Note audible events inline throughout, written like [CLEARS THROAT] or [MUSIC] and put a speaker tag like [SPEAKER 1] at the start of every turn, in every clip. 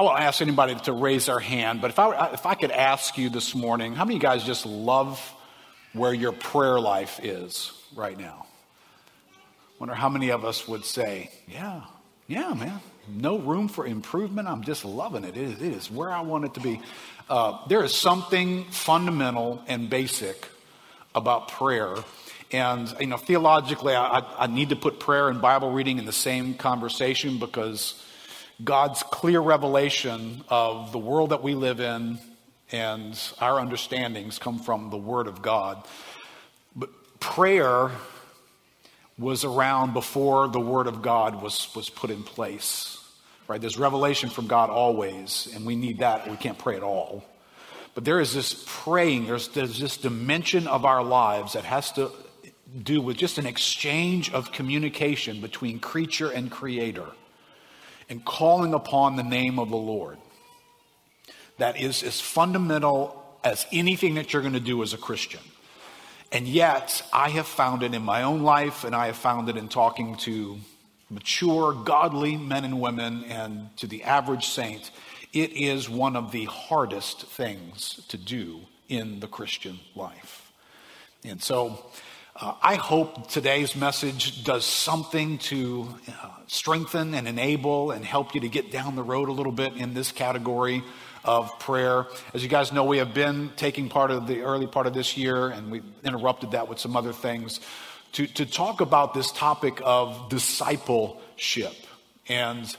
[SPEAKER 1] I won't ask anybody to raise their hand, but if I, if I could ask you this morning, how many of you guys just love where your prayer life is right now? Wonder how many of us would say, Yeah, yeah, man, no room for improvement. I'm just loving it. It is, it is where I want it to be. Uh, there is something fundamental and basic about prayer. And, you know, theologically, I, I need to put prayer and Bible reading in the same conversation because God's clear revelation of the world that we live in and our understandings come from the Word of God. But prayer was around before the Word of God was, was put in place. Right? There's revelation from God always, and we need that. We can't pray at all. But there is this praying, there's, there's this dimension of our lives that has to do with just an exchange of communication between creature and creator and calling upon the name of the Lord. That is as fundamental as anything that you're going to do as a Christian. And yet, I have found it in my own life, and I have found it in talking to mature, godly men and women, and to the average saint. It is one of the hardest things to do in the Christian life. And so, uh, I hope today's message does something to uh, strengthen and enable and help you to get down the road a little bit in this category of prayer. As you guys know, we have been taking part of the early part of this year, and we interrupted that with some other things to, to talk about this topic of discipleship. And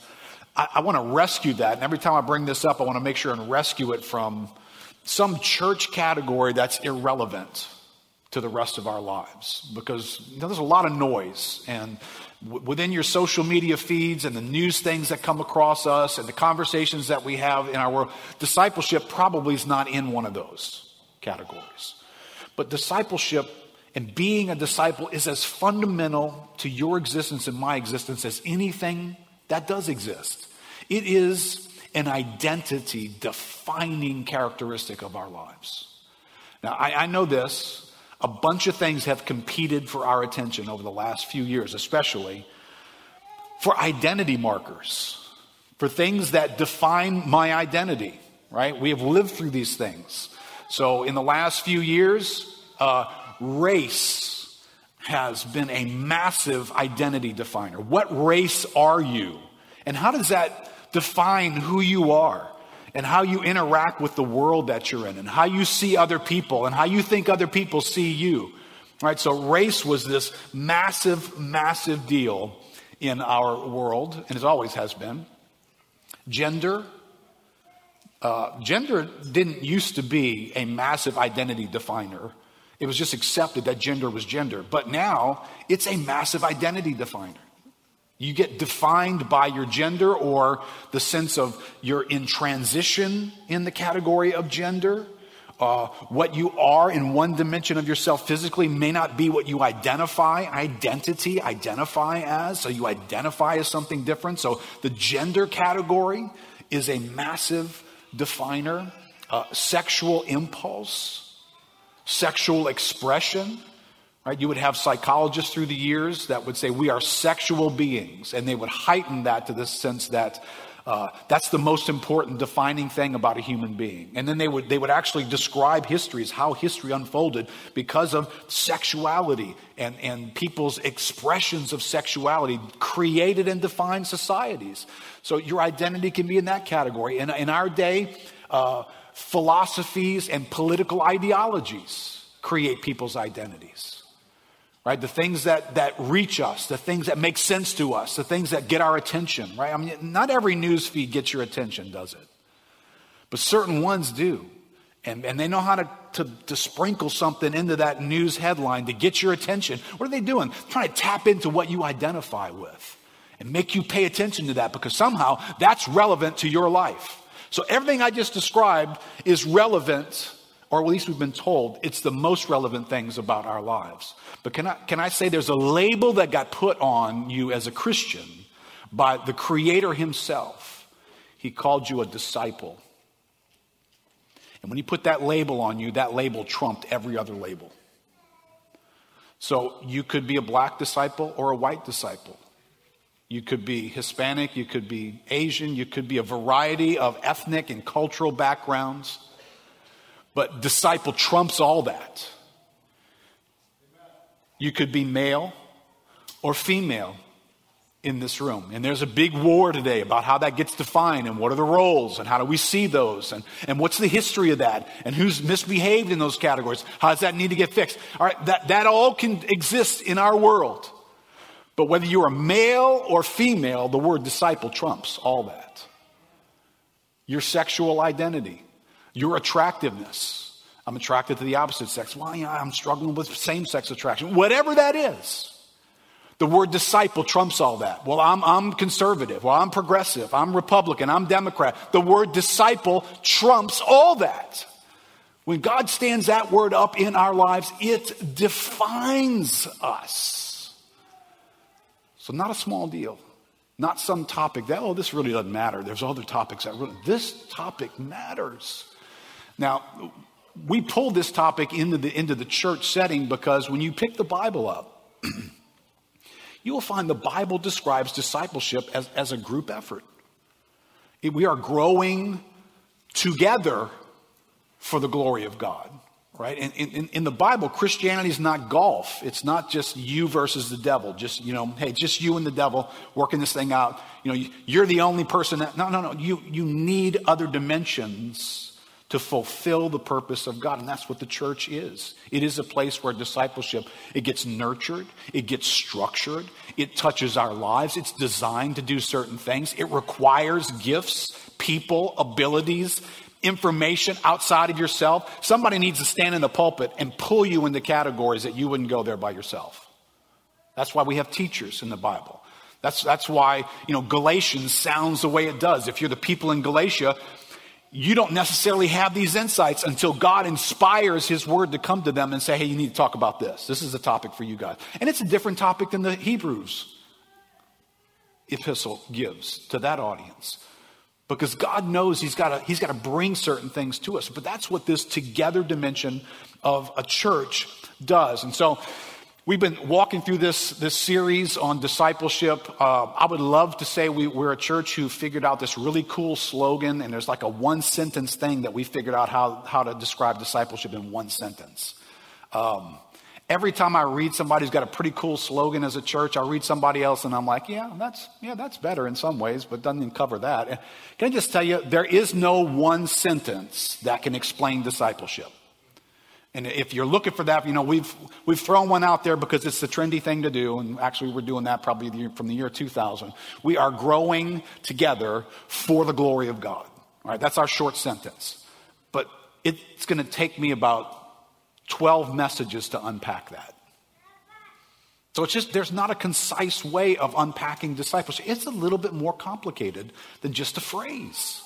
[SPEAKER 1] I, I want to rescue that. And every time I bring this up, I want to make sure and rescue it from some church category that's irrelevant to the rest of our lives. Because you know, there's a lot of noise. And w- within your social media feeds and the news things that come across us and the conversations that we have in our world discipleship probably is not in one of those categories. But discipleship and being a disciple is as fundamental to your existence and my existence as anything that does exist. It is an identity defining characteristic of our lives. Now I, I know this a bunch of things have competed for our attention over the last few years, especially for identity markers, for things that define my identity, right? We have lived through these things. So in the last few years, uh, race has been a massive identity definer. What race are you? And how does that define who you are? And how you interact with the world that you're in and how you see other people and how you think other people see you. Right? So race was this massive, massive deal in our world, and it always has been. Gender. Uh, gender didn't used to be a massive identity definer. It was just accepted that gender was gender. But now it's a massive identity definer. You get defined by your gender or the sense of you're in transition in the category of gender. Uh, what you are in one dimension of yourself physically may not be what you identify, identity, identify as. So you identify as something different. So the gender category is a massive definer. Uh, sexual impulse, sexual expression, Right? You would have psychologists through the years that would say we are sexual beings, and they would heighten that to the sense that uh, that's the most important defining thing about a human being. And then they would, they would actually describe histories, how history unfolded because of sexuality and, and people's expressions of sexuality created and defined societies. So your identity can be in that category. In, in our day, uh, philosophies and political ideologies create people's identities right? The things that, that reach us, the things that make sense to us, the things that get our attention, right? I mean, not every news feed gets your attention, does it? But certain ones do. And, and they know how to, to, to sprinkle something into that news headline to get your attention. What are they doing? They're trying to tap into what you identify with and make you pay attention to that because somehow that's relevant to your life. So everything I just described is relevant or at least we've been told it's the most relevant things about our lives. But can I, can I say there's a label that got put on you as a Christian by the Creator Himself? He called you a disciple. And when He put that label on you, that label trumped every other label. So you could be a black disciple or a white disciple. You could be Hispanic, you could be Asian, you could be a variety of ethnic and cultural backgrounds. But disciple trumps all that. You could be male or female in this room. And there's a big war today about how that gets defined and what are the roles and how do we see those and, and what's the history of that and who's misbehaved in those categories. How does that need to get fixed? All right, that, that all can exist in our world. But whether you're a male or female, the word disciple trumps all that. Your sexual identity, your attractiveness. I'm attracted to the opposite sex. Well, yeah, I'm struggling with same sex attraction. Whatever that is. The word disciple trumps all that. Well, I'm, I'm conservative. Well, I'm progressive. I'm Republican. I'm Democrat. The word disciple trumps all that. When God stands that word up in our lives, it defines us. So, not a small deal. Not some topic that, oh, this really doesn't matter. There's other topics that really, this topic matters. Now, we pulled this topic into the, into the church setting because when you pick the Bible up, [CLEARS THROAT] you will find the Bible describes discipleship as, as a group effort. We are growing together for the glory of God, right? In, in, in, the Bible, Christianity is not golf. It's not just you versus the devil. Just, you know, hey, just you and the devil working this thing out. You know, you're the only person that, no, no, no. You, you need other dimensions to fulfill the purpose of God. And that's what the church is. It is a place where discipleship, it gets nurtured, it gets structured, it touches our lives, it's designed to do certain things. It requires gifts, people, abilities, information outside of yourself. Somebody needs to stand in the pulpit and pull you into categories that you wouldn't go there by yourself. That's why we have teachers in the Bible. That's, that's why, you know, Galatians sounds the way it does. If you're the people in Galatia, you don't necessarily have these insights until God inspires His word to come to them and say, hey, you need to talk about this. This is a topic for you guys. And it's a different topic than the Hebrews epistle gives to that audience. Because God knows he's got, to, he's got to bring certain things to us. But that's what this together dimension of a church does. And so We've been walking through this, this series on discipleship. Uh, I would love to say we, we're a church who figured out this really cool slogan, and there's like a one sentence thing that we figured out how, how to describe discipleship in one sentence. Um, every time I read somebody who's got a pretty cool slogan as a church, I read somebody else and I'm like, yeah, that's, yeah, that's better in some ways, but doesn't cover that. Can I just tell you, there is no one sentence that can explain discipleship. And if you're looking for that, you know, we've, we've thrown one out there because it's the trendy thing to do. And actually, we're doing that probably from the year 2000. We are growing together for the glory of God. All right, that's our short sentence. But it's going to take me about 12 messages to unpack that. So it's just, there's not a concise way of unpacking discipleship. It's a little bit more complicated than just a phrase.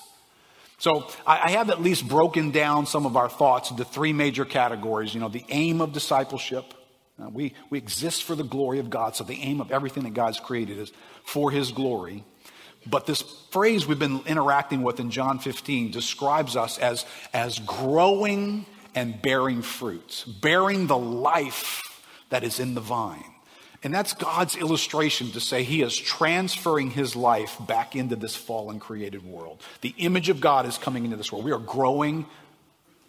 [SPEAKER 1] So I have at least broken down some of our thoughts into three major categories. You know, the aim of discipleship. Uh, we, we exist for the glory of God. So the aim of everything that God's created is for his glory. But this phrase we've been interacting with in John 15 describes us as, as growing and bearing fruits, bearing the life that is in the vine. And that's God's illustration to say he is transferring his life back into this fallen created world. The image of God is coming into this world. We are growing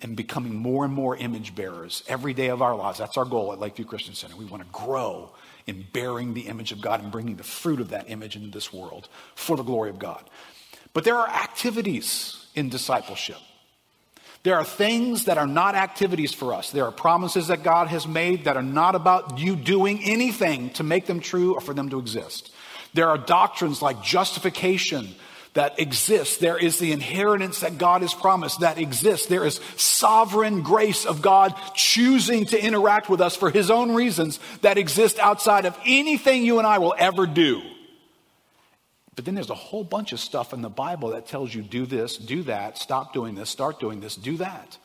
[SPEAKER 1] and becoming more and more image bearers every day of our lives. That's our goal at Lakeview Christian Center. We want to grow in bearing the image of God and bringing the fruit of that image into this world for the glory of God. But there are activities in discipleship. There are things that are not activities for us. There are promises that God has made that are not about you doing anything to make them true or for them to exist. There are doctrines like justification that exist. There is the inheritance that God has promised that exists. There is sovereign grace of God choosing to interact with us for his own reasons that exist outside of anything you and I will ever do. But then there's a whole bunch of stuff in the Bible that tells you do this, do that, stop doing this, start doing this, do that.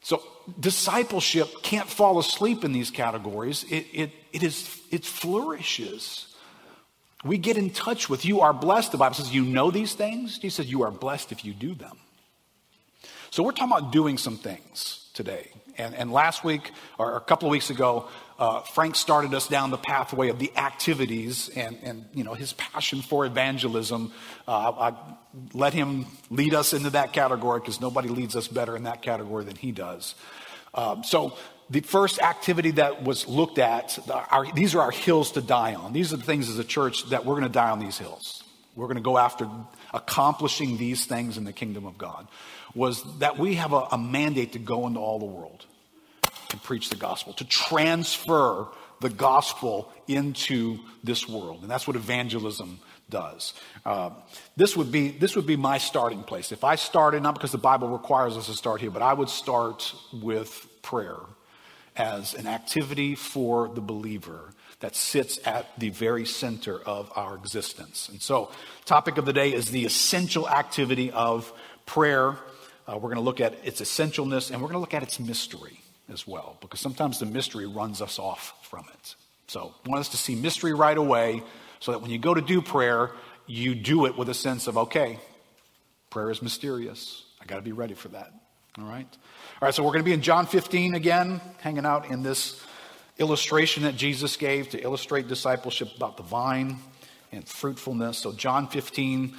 [SPEAKER 1] So discipleship can't fall asleep in these categories. It, it, it, is, it flourishes. We get in touch with you are blessed. The Bible says you know these things. He says you are blessed if you do them. So we're talking about doing some things today. And, and last week, or a couple of weeks ago, uh, Frank started us down the pathway of the activities and, and you know, his passion for evangelism. Uh, I let him lead us into that category because nobody leads us better in that category than he does. Um, so the first activity that was looked at, our, these are our hills to die on. These are the things as a church that we're going to die on these hills. We're going to go after accomplishing these things in the kingdom of God. Was that we have a, a mandate to go into all the world and preach the gospel, to transfer the gospel into this world. And that's what evangelism does. Uh, this, would be, this would be my starting place. If I started, not because the Bible requires us to start here, but I would start with prayer as an activity for the believer that sits at the very center of our existence. And so, topic of the day is the essential activity of prayer. Uh, we're going to look at its essentialness and we're going to look at its mystery as well, because sometimes the mystery runs us off from it. So, I want us to see mystery right away so that when you go to do prayer, you do it with a sense of, okay, prayer is mysterious. I got to be ready for that. All right? All right, so we're going to be in John 15 again, hanging out in this illustration that Jesus gave to illustrate discipleship about the vine and fruitfulness. So, John 15.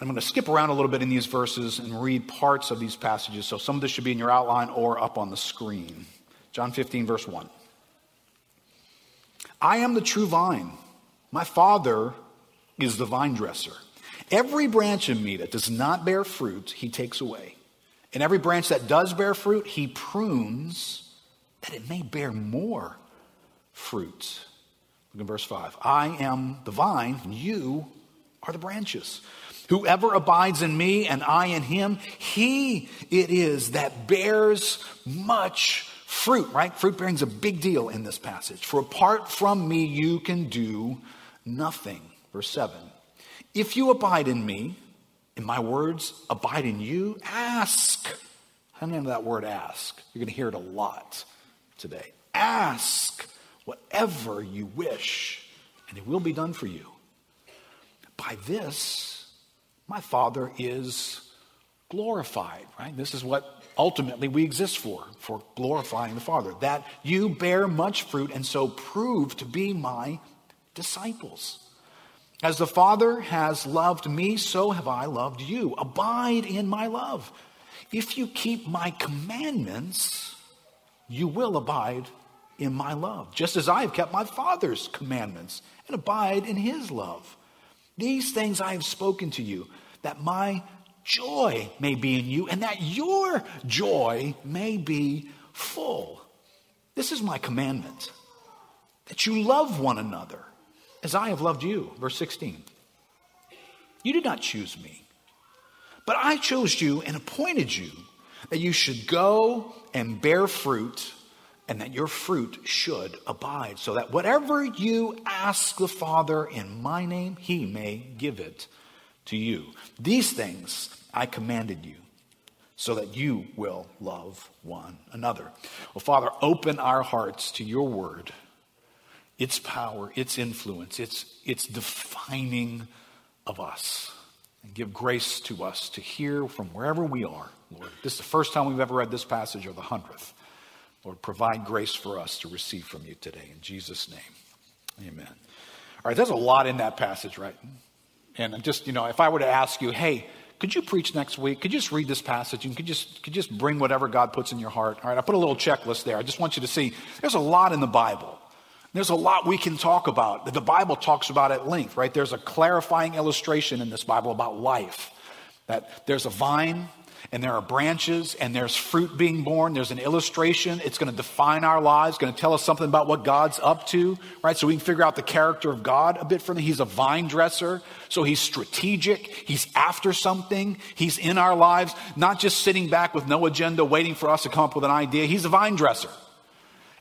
[SPEAKER 1] I'm going to skip around a little bit in these verses and read parts of these passages. So, some of this should be in your outline or up on the screen. John 15, verse 1. I am the true vine. My Father is the vine dresser. Every branch in me that does not bear fruit, he takes away. And every branch that does bear fruit, he prunes that it may bear more fruit. Look in verse 5. I am the vine, and you are the branches. Whoever abides in me and I in him, he it is that bears much fruit, right? Fruit bearing is a big deal in this passage. For apart from me, you can do nothing. Verse 7. If you abide in me, in my words abide in you, ask. How many of that word ask? You're going to hear it a lot today. Ask whatever you wish, and it will be done for you. By this, my Father is glorified, right? This is what ultimately we exist for, for glorifying the Father. That you bear much fruit and so prove to be my disciples. As the Father has loved me, so have I loved you. Abide in my love. If you keep my commandments, you will abide in my love, just as I have kept my Father's commandments and abide in his love. These things I have spoken to you, that my joy may be in you and that your joy may be full. This is my commandment that you love one another as I have loved you. Verse 16. You did not choose me, but I chose you and appointed you that you should go and bear fruit and that your fruit should abide, so that whatever you ask the Father in my name, he may give it to you. These things I commanded you, so that you will love one another. Well, Father, open our hearts to your word, its power, its influence, its, its defining of us. And give grace to us to hear from wherever we are, Lord. This is the first time we've ever read this passage, or the hundredth. Lord, provide grace for us to receive from you today. In Jesus' name, amen. All right, there's a lot in that passage, right? And I'm just, you know, if I were to ask you, hey, could you preach next week? Could you just read this passage and could you just, could you just bring whatever God puts in your heart? All right, I put a little checklist there. I just want you to see there's a lot in the Bible. There's a lot we can talk about that the Bible talks about at length, right? There's a clarifying illustration in this Bible about life. That there's a vine, and there are branches and there's fruit being borne. There's an illustration. It's going to define our lives, going to tell us something about what God's up to, right? So we can figure out the character of God a bit from. He's a vine dresser. So he's strategic. He's after something. He's in our lives, not just sitting back with no agenda, waiting for us to come up with an idea. He's a vine dresser.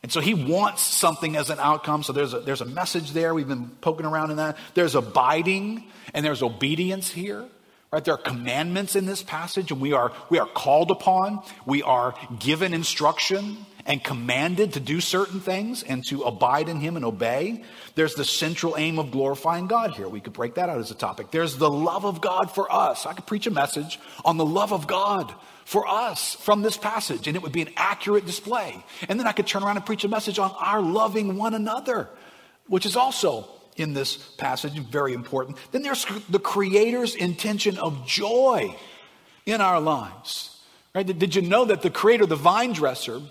[SPEAKER 1] And so he wants something as an outcome. So there's a, there's a message there. We've been poking around in that. There's abiding and there's obedience here. Right? There are commandments in this passage, and we are, we are called upon, we are given instruction, and commanded to do certain things and to abide in Him and obey. There's the central aim of glorifying God here. We could break that out as a topic. There's the love of God for us. I could preach a message on the love of God for us from this passage, and it would be an accurate display. And then I could turn around and preach a message on our loving one another, which is also in this passage, very important. Then there's the Creator's intention of joy in our lives. Right? Did you know that the Creator, the vine dresser,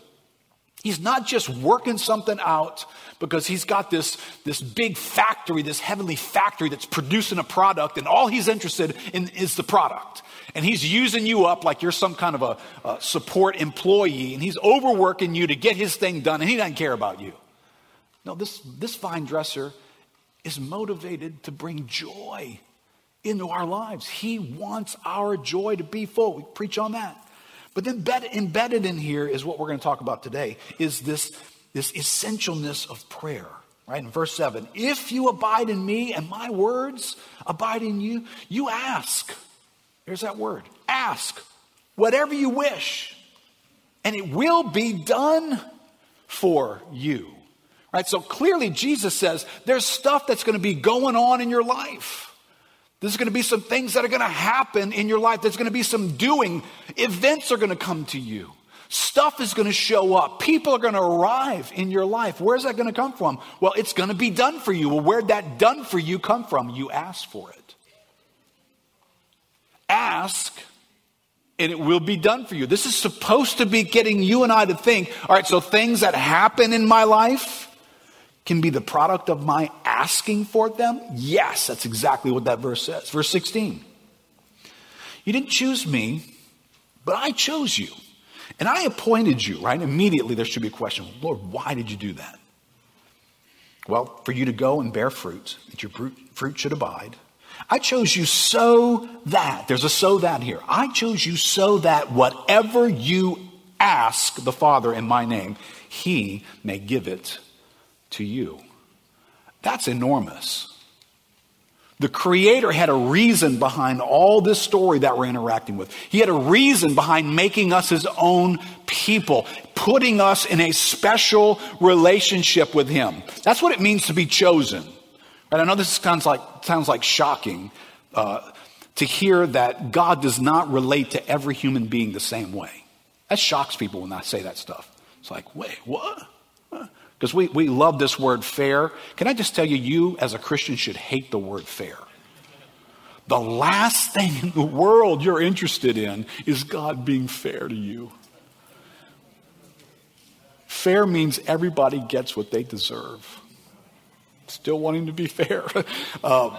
[SPEAKER 1] he's not just working something out because he's got this, this big factory, this heavenly factory that's producing a product, and all he's interested in is the product. And he's using you up like you're some kind of a, a support employee, and he's overworking you to get his thing done, and he doesn't care about you. No, this, this vine dresser is motivated to bring joy into our lives. He wants our joy to be full. We preach on that. But then embedded in here is what we're going to talk about today is this, this essentialness of prayer. Right in verse 7 If you abide in me and my words abide in you, you ask. There's that word ask whatever you wish, and it will be done for you. Right? So clearly, Jesus says there's stuff that's going to be going on in your life. There's going to be some things that are going to happen in your life. There's going to be some doing. Events are going to come to you. Stuff is going to show up. People are going to arrive in your life. Where's that going to come from? Well, it's going to be done for you. Well, where'd that done for you come from? You asked for it. Ask and it will be done for you. This is supposed to be getting you and I to think, all right, so things that happen in my life, can be the product of my asking for them? Yes, that's exactly what that verse says. Verse 16. You didn't choose me, but I chose you. And I appointed you, right? Immediately there should be a question Lord, why did you do that? Well, for you to go and bear fruit, that your fruit should abide. I chose you so that, there's a so that here. I chose you so that whatever you ask the Father in my name, he may give it to you. That's enormous. The Creator had a reason behind all this story that we're interacting with. He had a reason behind making us His own people, putting us in a special relationship with Him. That's what it means to be chosen. And I know this sounds like, sounds like shocking uh, to hear that God does not relate to every human being the same way. That shocks people when I say that stuff. It's like, wait, what? Because we, we love this word fair. Can I just tell you, you as a Christian should hate the word fair. The last thing in the world you're interested in is God being fair to you. Fair means everybody gets what they deserve. Still wanting to be [LAUGHS] fair. um,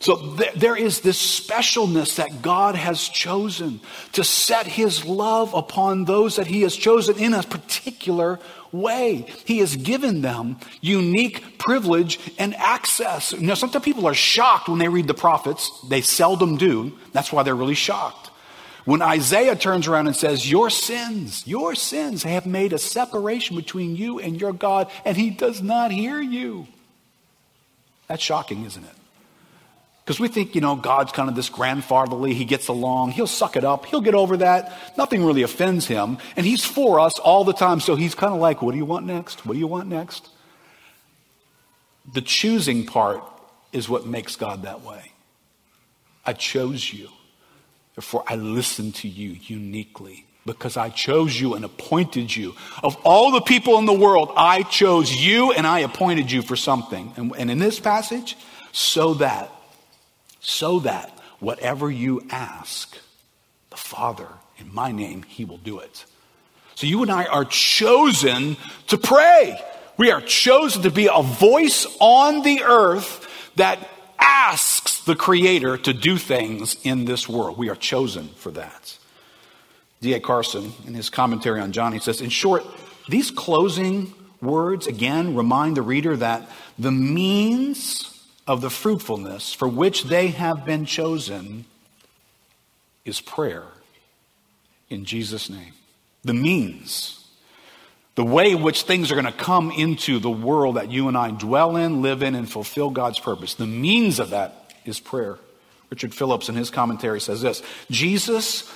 [SPEAKER 1] so th- there is this specialness that God has chosen to set his love upon those that he has chosen in a particular way. He has given them unique privilege and access. You know, sometimes people are shocked when they read the prophets. They seldom do. That's why they're really shocked. When Isaiah turns around and says, Your sins, your sins have made a separation between you and your God, and he does not hear you. That's shocking, isn't it? Because we think, you know, God's kind of this grandfatherly, he gets along, he'll suck it up, he'll get over that. Nothing really offends him. And he's for us all the time. So he's kind of like, what do you want next? What do you want next? The choosing part is what makes God that way. I chose you. Therefore, I listened to you uniquely because I chose you and appointed you. Of all the people in the world, I chose you and I appointed you for something. And, and in this passage, so that so that whatever you ask the Father in my name, he will do it. So you and I are chosen to pray. We are chosen to be a voice on the earth that asks the Creator to do things in this world. We are chosen for that. D.A. Carson, in his commentary on John, he says, in short, these closing words again remind the reader that the means of the fruitfulness for which they have been chosen is prayer in Jesus' name. The means, the way which things are going to come into the world that you and I dwell in, live in, and fulfill God's purpose. The means of that is prayer. Richard Phillips, in his commentary, says this Jesus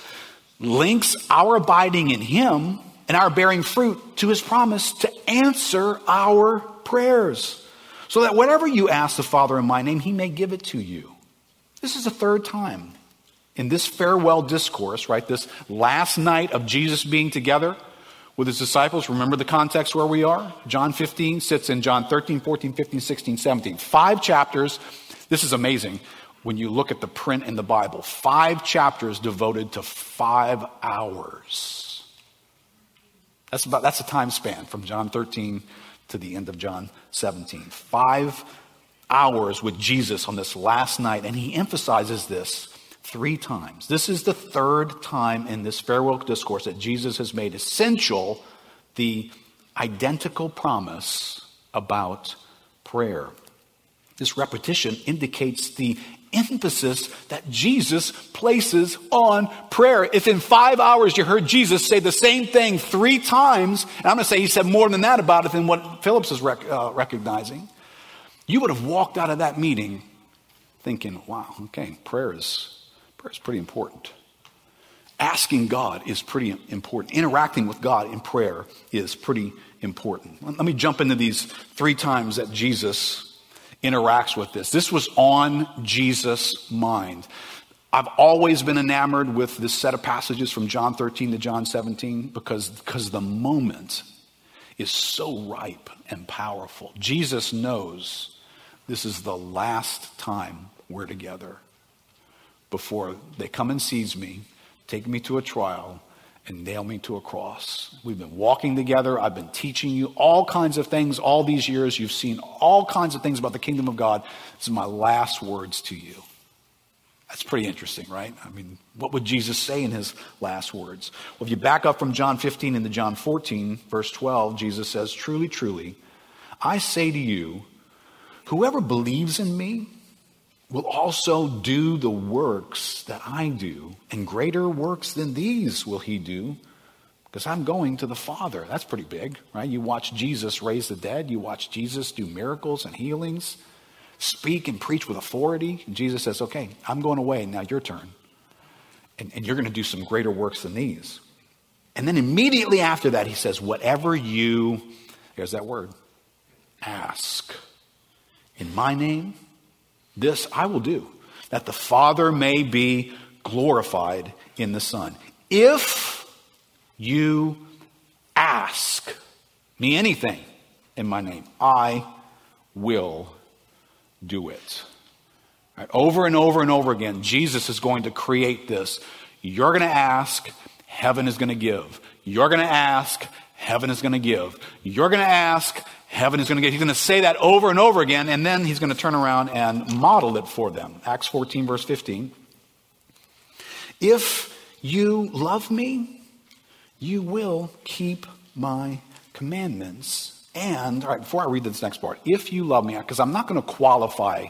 [SPEAKER 1] links our abiding in Him and our bearing fruit to his promise to answer our prayers. So that whatever you ask the Father in my name, he may give it to you. This is the third time in this farewell discourse, right? This last night of Jesus being together with his disciples. Remember the context where we are? John 15 sits in John 13, 14, 15, 16, 17. Five chapters. This is amazing when you look at the print in the Bible. Five chapters devoted to five hours. That's about that's a time span from John 13 to the end of John 17. Five hours with Jesus on this last night, and he emphasizes this three times. This is the third time in this farewell discourse that Jesus has made essential the identical promise about prayer. This repetition indicates the emphasis that Jesus places on prayer. If in five hours you heard Jesus say the same thing three times, and I'm going to say he said more than that about it than what Phillips is rec- uh, recognizing, you would have walked out of that meeting thinking, wow, okay, prayer is Prayer is pretty important. Asking God is pretty important. Interacting with God in prayer is pretty important. Let me jump into these three times that Jesus interacts with this. This was on Jesus' mind. I've always been enamored with this set of passages from John 13 to John 17 because, because the moment is so ripe and powerful. Jesus knows this is the last time we're together before they come and seize me, take me to a trial, and nail me to a cross. We've been walking together. I've been teaching you all kinds of things all these years. You've seen all kinds of things about the kingdom of God. This is my last words to you. That's pretty interesting, right? I mean, what would Jesus say in his last words? Well, if you back up from John 15 into John 14, verse 12, Jesus says, Truly, truly, I say to you, whoever believes in me, will also do the works that I do, and greater works than these will he do, because I'm going to the Father. That's pretty big, right? You watch Jesus raise the dead, you watch Jesus do miracles and healings, speak and preach with authority. And Jesus says, Okay, I'm going away, now your turn. And, and you're going to do some greater works than these. And then immediately after that, he says, Whatever you, here's that word, ask in my name this I will do, that the Father may be glorified in the Son. If you ask me anything in my name, I will do it. Right, over and over and over again, Jesus is going to create this. You're going to ask, heaven is going to give. You're going to ask, heaven is going to give. You're going to ask, heaven is going to get. He's going to say that over and over again, and then he's going to turn around and model it for them. Acts 14, verse 15. If you love me, you will keep my commandments. And, all right, before I read this next part, if you love me, because I'm not going to qualify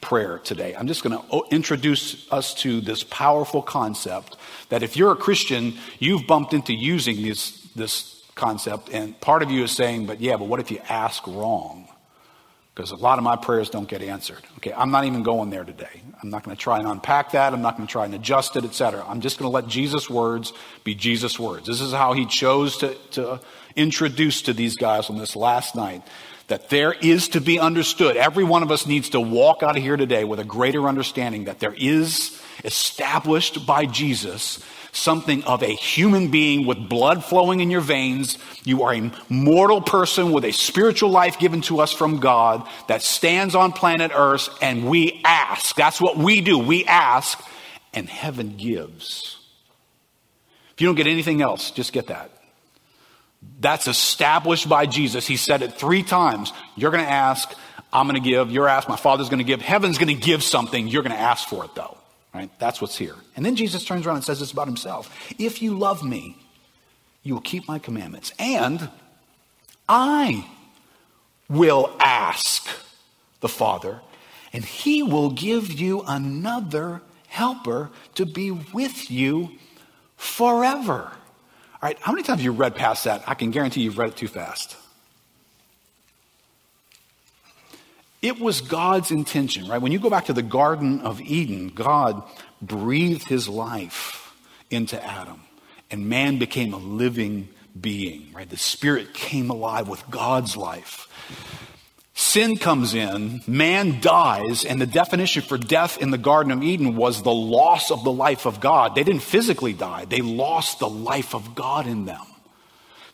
[SPEAKER 1] prayer today. I'm just going to oh, introduce us to this powerful concept that if you're a Christian, you've bumped into using this, this concept. And part of you is saying, but yeah, but what if you ask wrong? Because a lot of my prayers don't get answered. Okay, I'm not even going there today. I'm not going to try and unpack that. I'm not going to try and adjust it, etc. I'm just going to let Jesus' words be Jesus' words. This is how he chose to, to introduce to these guys on this last night that there is to be understood. Every one of us needs to walk out of here today with a greater understanding that there is established by Jesus something of a human being with blood flowing in your veins. You are a mortal person with a spiritual life given to us from God that stands on planet Earth, and we ask. That's what we do. We ask, and heaven gives. If you don't get anything else, just get that. That's established by Jesus. He said it three times. You're going to ask, I'm going to give. You're asked, my Father's going to give. Heaven's going to give something. You're going to ask for it, though. Right? That's what's here. And then Jesus turns around and says this about himself If you love me, you will keep my commandments. And I will ask the Father, and he will give you another helper to be with you forever. All right, how many times have you read past that? I can guarantee you've read it too fast. It was God's intention, right? When you go back to the Garden of Eden, God breathed his life into Adam, and man became a living being, right? The Spirit came alive with God's life. Sin comes in, man dies, and the definition for death in the Garden of Eden was the loss of the life of God. They didn't physically die, they lost the life of God in them.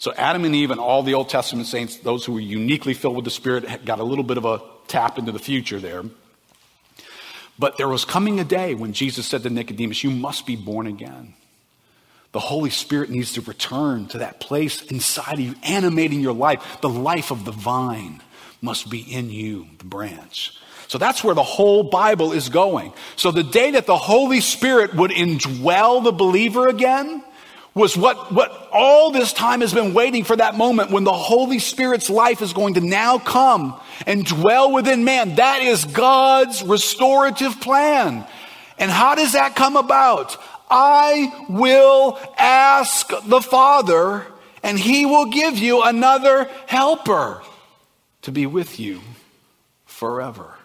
[SPEAKER 1] So Adam and Eve and all the Old Testament saints, those who were uniquely filled with the Spirit, got a little bit of a tap into the future there. But there was coming a day when Jesus said to Nicodemus, You must be born again. The Holy Spirit needs to return to that place inside of you, animating your life, the life of the vine must be in you, the branch. So that's where the whole Bible is going. So the day that the Holy Spirit would indwell the believer again was what, what all this time has been waiting for that moment when the Holy Spirit's life is going to now come and dwell within man. That is God's restorative plan. And how does that come about? I will ask the Father and he will give you another helper to be with you forever.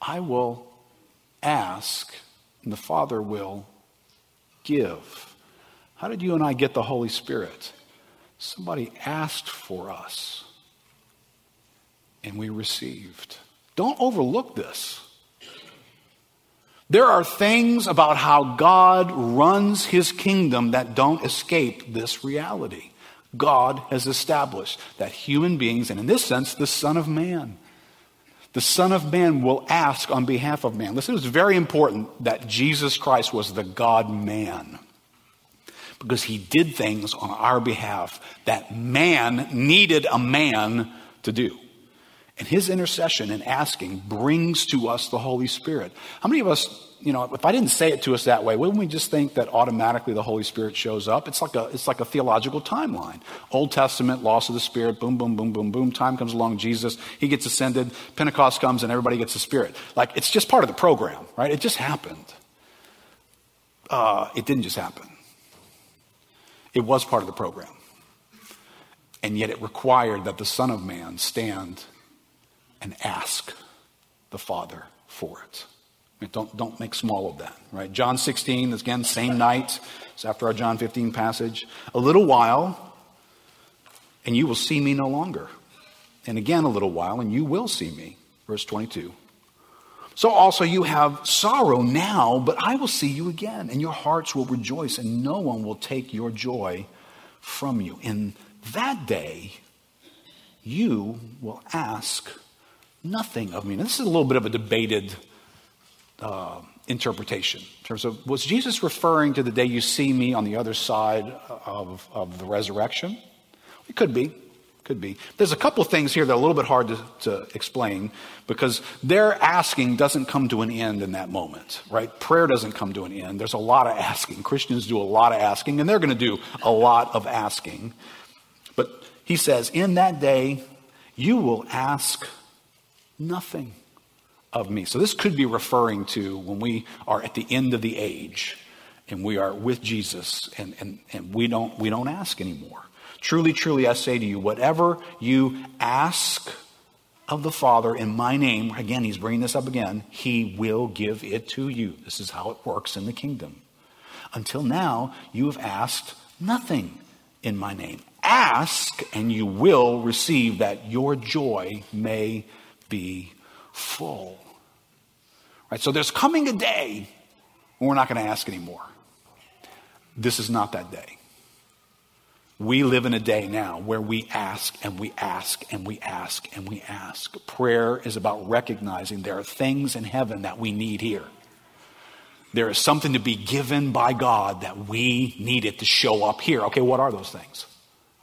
[SPEAKER 1] I will ask, and the Father will give. How did you and I get the Holy Spirit? Somebody asked for us, and we received. Don't overlook this. There are things about how God runs his kingdom that don't escape this reality. God has established that human beings, and in this sense, the Son of Man, the Son of Man will ask on behalf of man. Listen, it's very important that Jesus Christ was the God man because he did things on our behalf that man needed a man to do. And his intercession and asking brings to us the Holy Spirit. How many of us you know, if I didn't say it to us that way, wouldn't we just think that automatically the Holy Spirit shows up? It's like a, it's like a theological timeline. Old Testament, loss of the Spirit, boom, boom, boom, boom, boom. Time comes along, Jesus, he gets ascended. Pentecost comes and everybody gets the Spirit. Like, it's just part of the program, right? It just happened. Uh, it didn't just happen. It was part of the program. And yet it required that the Son of Man stand and ask the Father for it. Don't, don't make small of that, right? John 16, again, same night. It's after our John 15 passage. A little while, and you will see me no longer. And again, a little while, and you will see me. Verse 22. So also you have sorrow now, but I will see you again, and your hearts will rejoice, and no one will take your joy from you. In that day, you will ask nothing of me. Now, this is a little bit of a debated uh, interpretation in terms of was Jesus referring to the day you see me on the other side of, of the resurrection? It could be. Could be. There's a couple of things here that are a little bit hard to, to explain because their asking doesn't come to an end in that moment, right? Prayer doesn't come to an end. There's a lot of asking. Christians do a lot of asking, and they're going to do a lot of asking. But he says, in that day, you will ask nothing of me. So this could be referring to when we are at the end of the age and we are with Jesus and, and, and we, don't, we don't ask anymore. Truly, truly, I say to you, whatever you ask of the Father in my name, again, he's bringing this up again, he will give it to you. This is how it works in the kingdom. Until now, you have asked nothing in my name. Ask, and you will receive that your joy may be full. Right? So there's coming a day when we're not going to ask anymore. This is not that day. We live in a day now where we ask and we ask and we ask and we ask. Prayer is about recognizing there are things in heaven that we need here. There is something to be given by God that we need it to show up here. Okay, what are those things?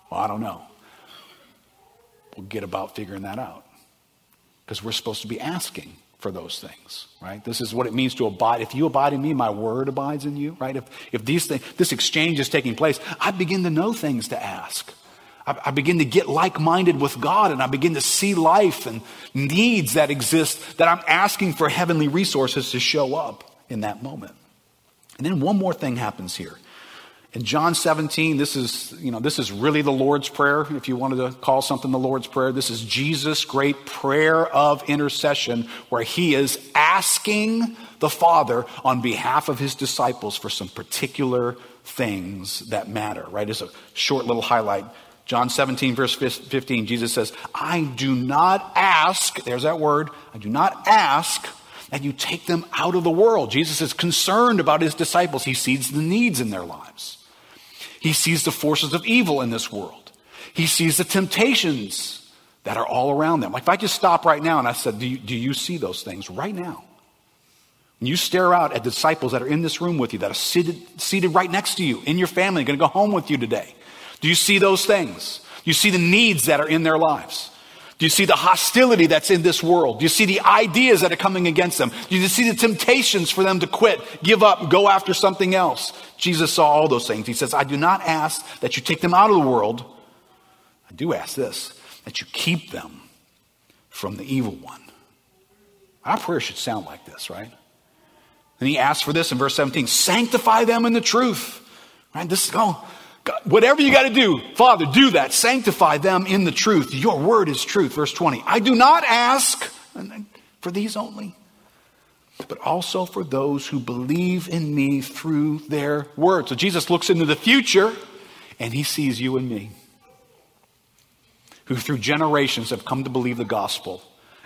[SPEAKER 1] Well, I don't know. We'll get about figuring that out because we're supposed to be asking for those things, right? This is what it means to abide. If you abide in me, my word abides in you, right? If, if these things, this exchange is taking place, I begin to know things to ask. I, I begin to get like minded with God and I begin to see life and needs that exist that I'm asking for heavenly resources to show up in that moment. And then one more thing happens here. In John 17, this is, you know, this is really the Lord's Prayer, if you wanted to call something the Lord's Prayer. This is Jesus' great prayer of intercession where he is asking the Father on behalf of his disciples for some particular things that matter, right? As a short little highlight, John 17, verse 15, Jesus says, I do not ask, there's that word, I do not ask that you take them out of the world. Jesus is concerned about his disciples. He sees the needs in their lives, he sees the forces of evil in this world, he sees the temptations that are all around them. Like if I just stop right now and I said, Do you, do you see those things right now? When you stare out at the disciples that are in this room with you, that are seated, seated right next to you, in your family, going to go home with you today, do you see those things? Do you see the needs that are in their lives? Do you see the hostility that's in this world? Do you see the ideas that are coming against them? Do you see the temptations for them to quit, give up, go after something else? Jesus saw all those things. He says, I do not ask that you take them out of the world. I do ask this, that you keep them from the evil one. Our prayer should sound like this, right? And he asks for this in verse 17 sanctify them in the truth. Right? This, is oh, God, whatever you got to do, Father, do that. Sanctify them in the truth. Your word is truth. Verse 20. I do not ask for these only, but also for those who believe in me through their word. So Jesus looks into the future and he sees you and me, who through generations have come to believe the gospel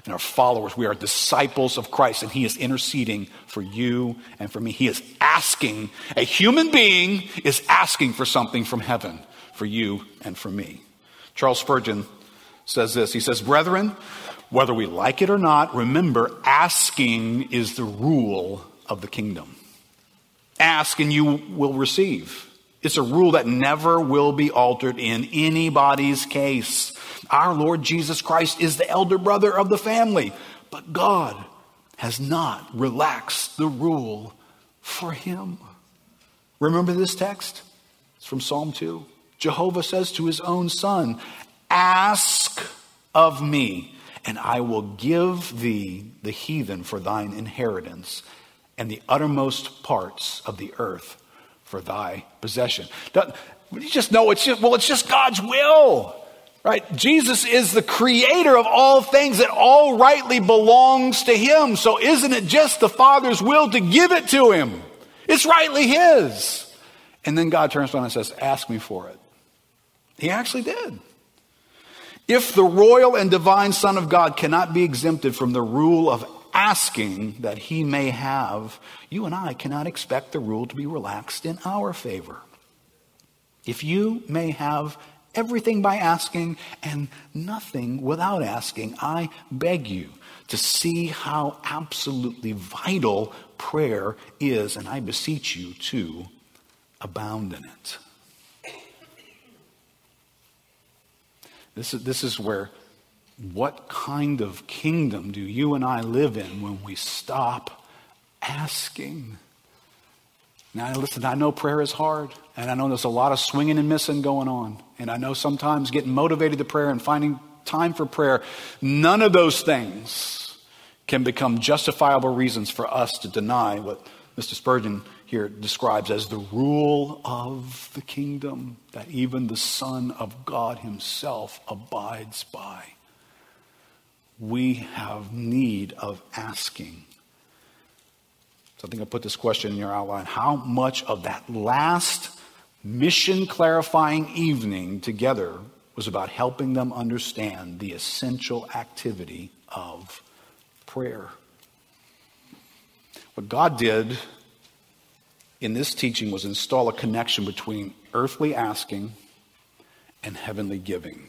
[SPEAKER 1] and are followers. We are disciples of Christ, and He is interceding for you and for me. He is asking, a human being is asking for something from heaven for you and for me. Charles Spurgeon says this He says, Brethren, whether we like it or not, remember, asking is the rule of the kingdom. Ask and you will receive. It's a rule that never will be altered in anybody's case. Our Lord Jesus Christ is the elder brother of the family, but God has not relaxed the rule for him. Remember this text? It's from Psalm 2. Jehovah says to his own son, Ask of me, and I will give thee the heathen for thine inheritance, and the uttermost parts of the earth for thy possession. You just know it's just, well, it's just God's will. Right? Jesus is the creator of all things that all rightly belongs to him. So isn't it just the Father's will to give it to him? It's rightly his. And then God turns around and says, Ask me for it. He actually did. If the royal and divine Son of God cannot be exempted from the rule of asking that he may have, you and I cannot expect the rule to be relaxed in our favor. If you may have everything by asking and nothing without asking. I beg you to see how absolutely vital prayer is, and I beseech you to abound in it. This is, this is where what kind of kingdom do you and I live in when we stop asking? Now, listen, I know prayer is hard, and I know there's a lot of swinging and missing going on. And I know sometimes getting motivated to prayer and finding time for prayer, none of those things can become justifiable reasons for us to deny what Mr. Spurgeon here describes as the rule of the kingdom that even the Son of God Himself abides by. We have need of asking so I think I put this question in your outline. How much of that last mission clarifying evening together was about helping them understand the essential activity of prayer? What God did in this teaching was install a connection between earthly asking and heavenly giving.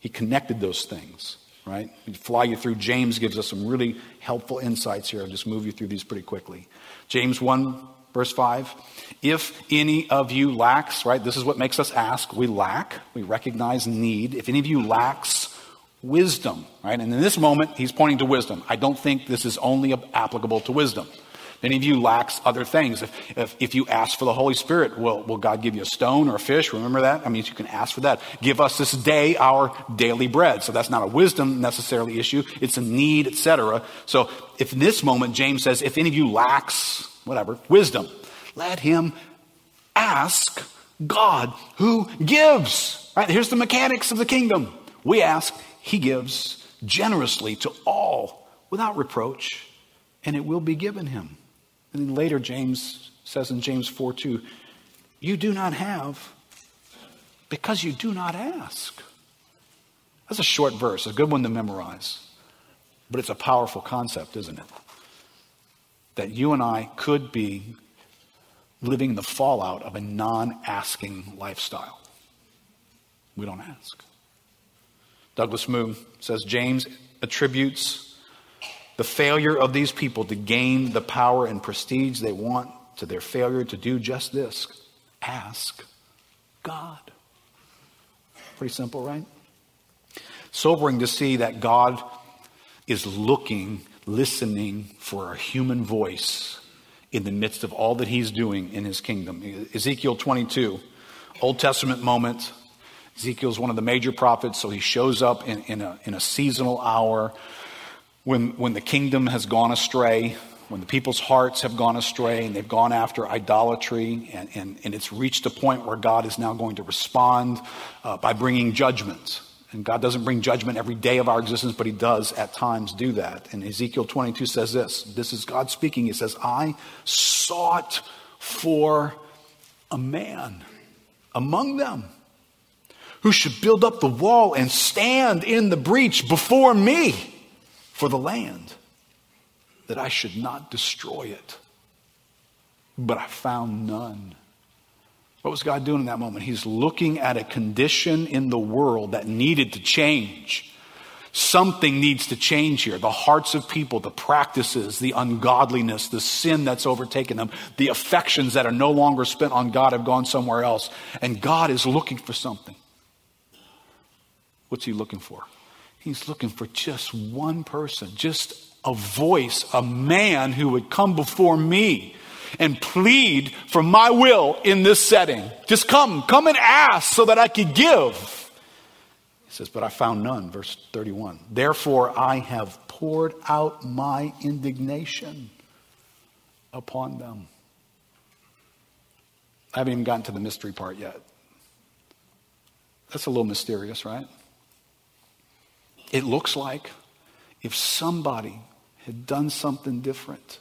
[SPEAKER 1] He connected those things right? We fly you through. James gives us some really helpful insights here. I'll just move you through these pretty quickly. James 1, verse 5. If any of you lacks, right? This is what makes us ask. We lack. We recognize need. If any of you lacks wisdom, right? And in this moment, he's pointing to wisdom. I don't think this is only applicable to wisdom. Any of you lacks other things. If, if, if, you ask for the Holy Spirit, will, will God give you a stone or a fish? Remember that? I mean, you can ask for that. Give us this day our daily bread. So that's not a wisdom necessarily issue. It's a need, etc. So if in this moment, James says, if any of you lacks, whatever, wisdom, let him ask God who gives. Right? Here's the mechanics of the kingdom. We ask, he gives generously to all without reproach, and it will be given him. And then later, James says in James 4 2, you do not have Because you do not ask. That's a short verse, a good one to memorize. But it's a powerful concept, isn't it? That you and I could be living the fallout of a non asking lifestyle. We don't ask. Douglas Moo says James attributes the failure of these people to gain the power and prestige they want to their failure to do just this ask God. Pretty simple, right? Sobering to see that God is looking, listening for a human voice in the midst of all that he's doing in his kingdom. Ezekiel 22, Old Testament moment. Ezekiel's one of the major prophets, so he shows up in, in, a, in a seasonal hour when, when the kingdom has gone astray, when the people's hearts have gone astray and they've gone after idolatry, and, and, and it's reached a point where God is now going to respond uh, by bringing judgment. And God doesn't bring judgment every day of our existence, but He does at times do that. And Ezekiel 22 says this this is God speaking. He says, I sought for a man among them who should build up the wall and stand in the breach before me for the land, that I should not destroy it. But I found none. What was God doing in that moment? He's looking at a condition in the world that needed to change. Something needs to change here. The hearts of people, the practices, the ungodliness, the sin that's overtaken them, the affections that are no longer spent on God have gone somewhere else. And God is looking for something. What's He looking for? He's looking for just one person, just a voice, a man who would come before me and plead for my will in this setting. Just come, come and ask so that I could give. He says, But I found none, verse 31. Therefore, I have poured out my indignation upon them. I haven't even gotten to the mystery part yet. That's a little mysterious, right? It looks like if somebody had done something different,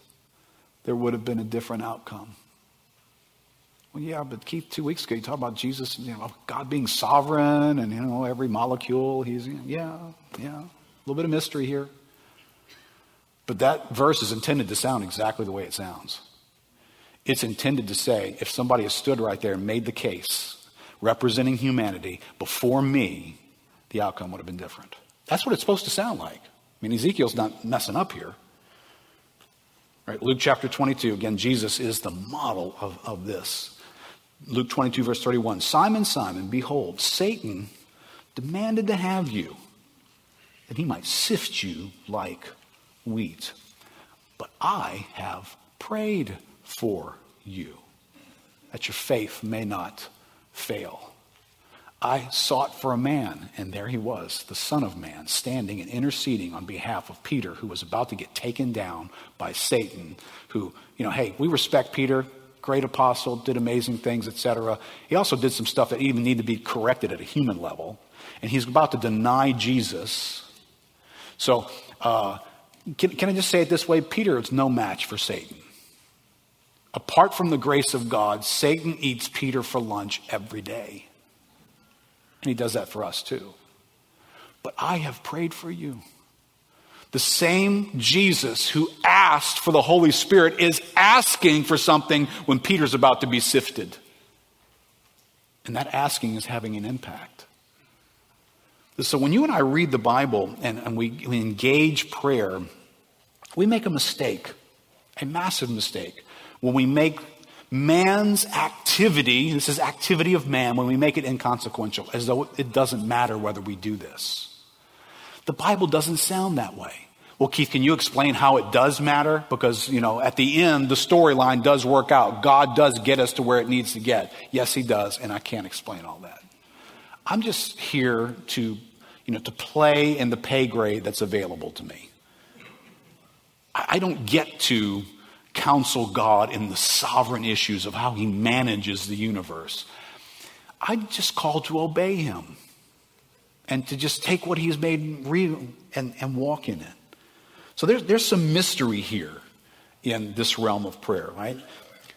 [SPEAKER 1] there would have been a different outcome. Well, yeah, but Keith, two weeks ago, you talked about Jesus, you know, God being sovereign and, you know, every molecule. He's, yeah, yeah, a little bit of mystery here. But that verse is intended to sound exactly the way it sounds. It's intended to say, if somebody has stood right there and made the case representing humanity before me, the outcome would have been different. That's what it's supposed to sound like. I mean, Ezekiel's not messing up here. Right, Luke chapter 22, again, Jesus is the model of, of this. Luke 22, verse 31 Simon, Simon, behold, Satan demanded to have you, that he might sift you like wheat. But I have prayed for you, that your faith may not fail. I sought for a man, and there he was, the Son of Man, standing and interceding on behalf of Peter, who was about to get taken down by Satan. Who, you know, hey, we respect Peter, great apostle, did amazing things, etc. He also did some stuff that even need to be corrected at a human level, and he's about to deny Jesus. So, uh, can, can I just say it this way? Peter is no match for Satan. Apart from the grace of God, Satan eats Peter for lunch every day. And he does that for us too. But I have prayed for you. The same Jesus who asked for the Holy Spirit is asking for something when Peter's about to be sifted. And that asking is having an impact. So when you and I read the Bible and, and we, we engage prayer, we make a mistake, a massive mistake, when we make man's activity, this is activity of man, when we make it inconsequential, as though it doesn't matter whether we do this. The Bible doesn't sound that way. Well, Keith, can you explain how it does matter? Because, you know, at the end, the storyline does work out. God does get us to where it needs to get. Yes, He does, and I can't explain all that. I'm just here to, you know, to play in the pay grade that's available to me. I don't get to counsel God in the sovereign issues of how he manages the universe. I'm just called to obey him and to just take what he's made real and, and walk in it. So there's, there's some mystery here in this realm of prayer, right?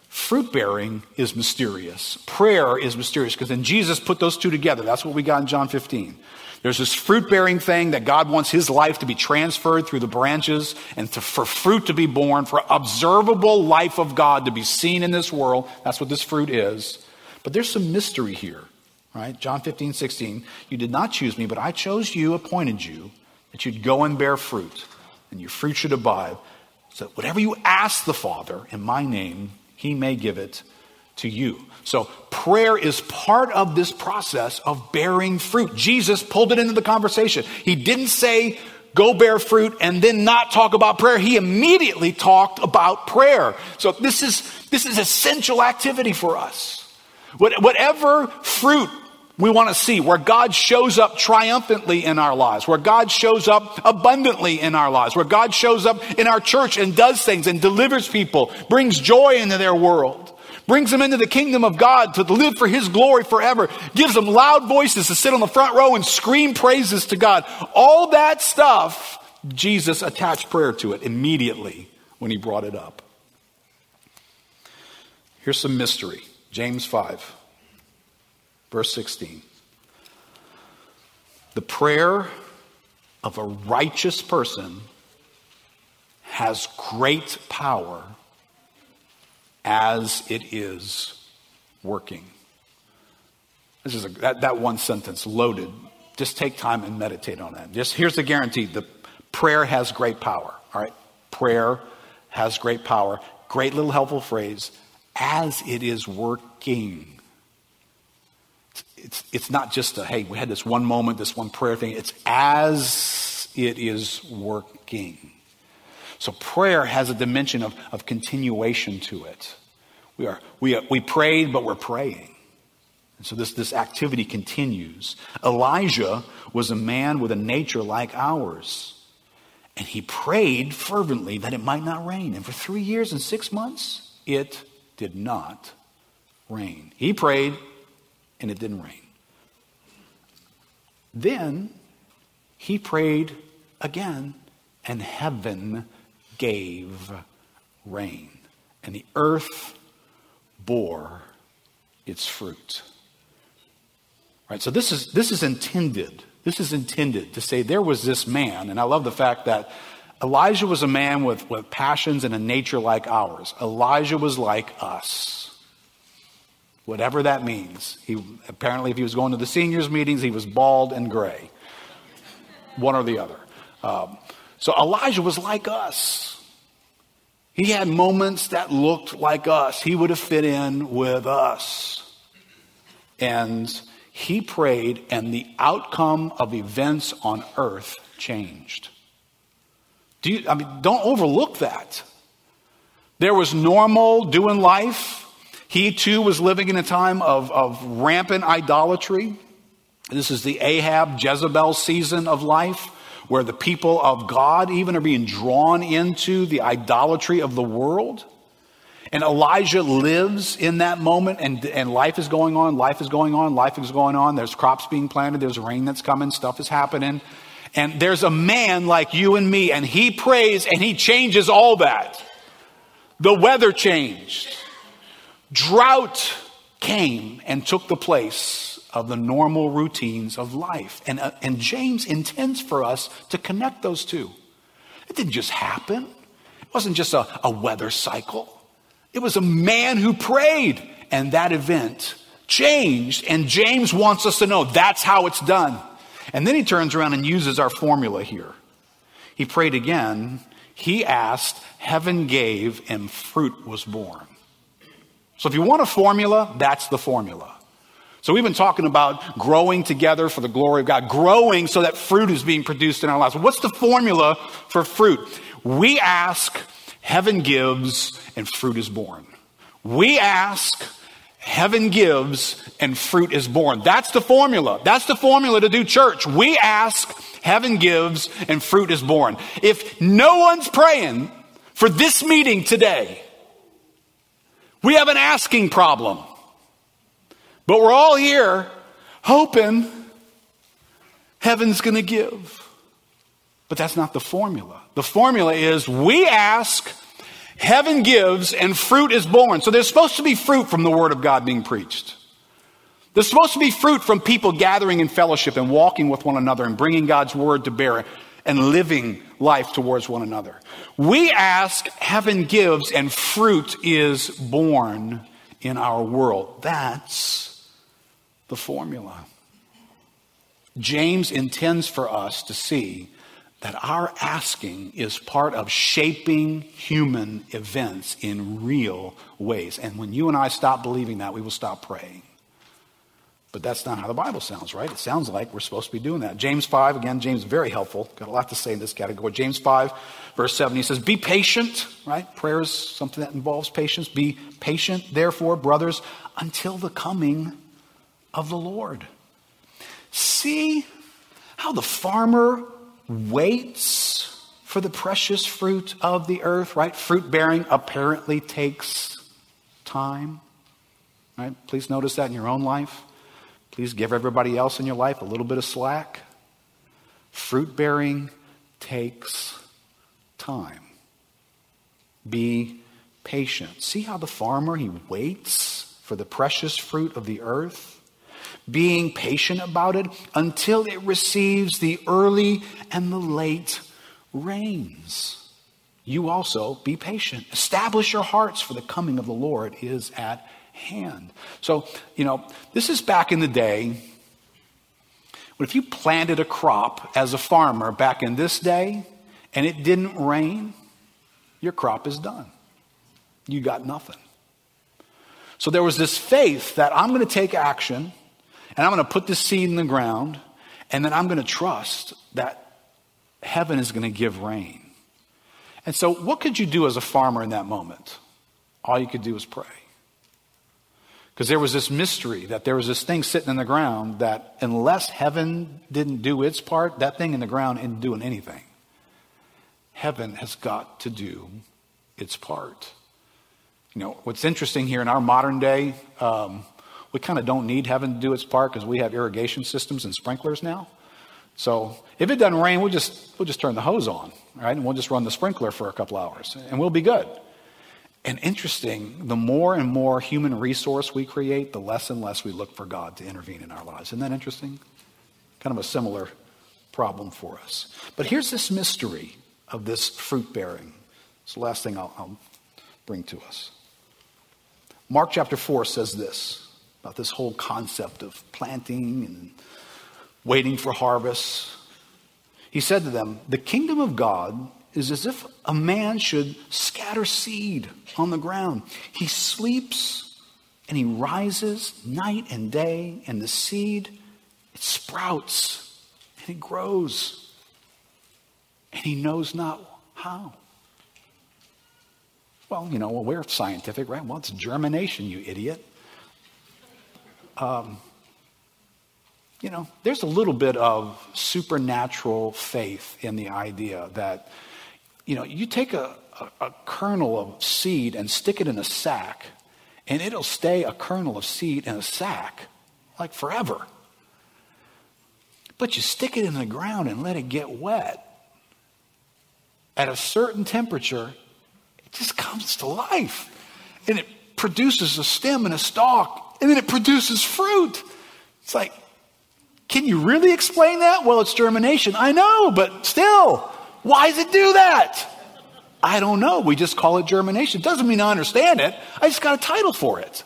[SPEAKER 1] Fruit bearing is mysterious. Prayer is mysterious because then Jesus put those two together. That's what we got in John 15. There's this fruit bearing thing that God wants his life to be transferred through the branches and to, for fruit to be borne, for observable life of God to be seen in this world. That's what this fruit is. But there's some mystery here, right? John 15, 16. You did not choose me, but I chose you, appointed you, that you'd go and bear fruit, and your fruit should abide. So whatever you ask the Father in my name, he may give it to you. So prayer is part of this process of bearing fruit. Jesus pulled it into the conversation. He didn't say, go bear fruit and then not talk about prayer. He immediately talked about prayer. So this is, this is essential activity for us. Whatever fruit we want to see where God shows up triumphantly in our lives, where God shows up abundantly in our lives, where God shows up in our church and does things and delivers people, brings joy into their world, brings them into the kingdom of God to live for His glory forever, gives them loud voices to sit on the front row and scream praises to God. All that stuff, Jesus attached prayer to it immediately when He brought it up. Here's some mystery James 5. Verse 16. The prayer of a righteous person has great power as it is working. This is a, that, that one sentence loaded. Just take time and meditate on that. Just here's the guarantee: the prayer has great power. All right, prayer has great power. Great little helpful phrase. As it is working it's, it's not just a, hey, we had this one moment, this one prayer thing. It's as it is working. So prayer has a dimension of, of continuation to it. We, are, we, are, we prayed, but we're praying. And so this, this activity continues. Elijah was a man with a nature like ours. And he prayed fervently that it might not rain. And for three years and six months, it did not rain. He prayed, and it didn't rain. Then he prayed again, and heaven gave rain, and the earth bore its fruit. Right, so this is this is intended. This is intended to say there was this man, and I love the fact that Elijah was a man with, with passions and a nature like ours. Elijah was like us whatever that means. He apparently, if he was going to the seniors' meetings, he was bald and gray, one or the other. Um, so Elijah was like us. He had moments that looked like us. He would have fit in with us. And he prayed, and the outcome of events on earth changed. Do you, I mean, don't overlook that. There was normal doing life he too was living in a time of, of rampant idolatry. This is the Ahab Jezebel season of life where the people of God even are being drawn into the idolatry of the world. And Elijah lives in that moment, and, and life is going on, life is going on, life is going on. There's crops being planted, there's rain that's coming, stuff is happening. And there's a man like you and me, and he prays and he changes all that. The weather changed. Drought came and took the place of the normal routines of life. And, uh, and James intends for us to connect those two. It didn't just happen, it wasn't just a, a weather cycle. It was a man who prayed, and that event changed. And James wants us to know that's how it's done. And then he turns around and uses our formula here. He prayed again. He asked, heaven gave, and fruit was borne. So if you want a formula, that's the formula. So we've been talking about growing together for the glory of God, growing so that fruit is being produced in our lives. What's the formula for fruit? We ask, heaven gives, and fruit is borne. We ask, heaven gives, and fruit is borne. That's the formula. That's the formula to do church. We ask, heaven gives, and fruit is borne. If no one's praying for this meeting today, we have an asking problem. But we're all here hoping heaven's going to give. But that's not the formula. The formula is we ask, Heaven gives and fruit is borne. So there's supposed to be fruit from the word of God being preached. There's supposed to be fruit from people gathering in fellowship and walking with one another and bringing God's word to bear and living life towards one another. We ask, heaven gives, and fruit is borne in our world. That's the formula. James intends for us to see that our asking is part of shaping human events in real ways. And when you and I stop believing that, we will stop praying. But that's not how the Bible sounds, right? It sounds like we're supposed to be doing that. James 5, again, James is very helpful. Got a lot to say in this category. James 5, verse 7, he says, Be patient, right? Prayer is something that involves patience. Be patient, therefore, brothers, until the coming of the Lord. See how the farmer waits for the precious fruit of the earth, right? Fruit bearing apparently takes time, right? Please notice that in your own life. Please give everybody else in your life a little bit of slack. Fruit bearing takes time. Be patient. See how the farmer, he waits for the precious fruit of the earth, being patient about it until it receives the early and the late rains. You also be patient. Establish your hearts, for the coming of the Lord is at hand. So, you know, this is back in the day. But if you planted a crop as a farmer back in this day and it didn't rain, your crop is done. You got nothing. So there was this faith that I'm going to take action and I'm going to put this seed in the ground and then I'm going to trust that heaven is going to give rain. And so, what could you do as a farmer in that moment? All you could do was pray. Because there was this mystery that there was this thing sitting in the ground that unless heaven didn't do its part, that thing in the ground isn't doing anything. Heaven has got to do its part. You know, what's interesting here in our modern day, um, we kind of don't need heaven to do its part because we have irrigation systems and sprinklers now. So if it doesn't rain, we'll just, we'll just turn the hose on, right? And we'll just run the sprinkler for a couple hours and we'll be good. And interesting, the more and more human resource we create, the less and less we look for God to intervene in our lives. Isn't that interesting? Kind of a similar problem for us. But here's this mystery of this fruit bearing. It's the last thing I'll, I'll bring to us. Mark chapter 4 says this about this whole concept of planting and waiting for harvest. He said to them, The kingdom of God is as if a man should scatter seed on the ground. He sleeps and he rises night and day, and the seed, it sprouts and it grows. And he knows not how. Well, you know, well, we're scientific, right? Well, it's germination, you idiot. Um, you know, there's a little bit of supernatural faith in the idea that you know, you take a, a, a kernel of seed and stick it in a sack, and it'll stay a kernel of seed in a sack like forever. But you stick it in the ground and let it get wet. At a certain temperature, it just comes to life. And it produces a stem and a stalk, and then it produces fruit. It's like, can you really explain that? Well, it's germination. I know, but still. Why does it do that? I don't know. We just call it germination. Doesn't mean I understand it. I just got a title for it.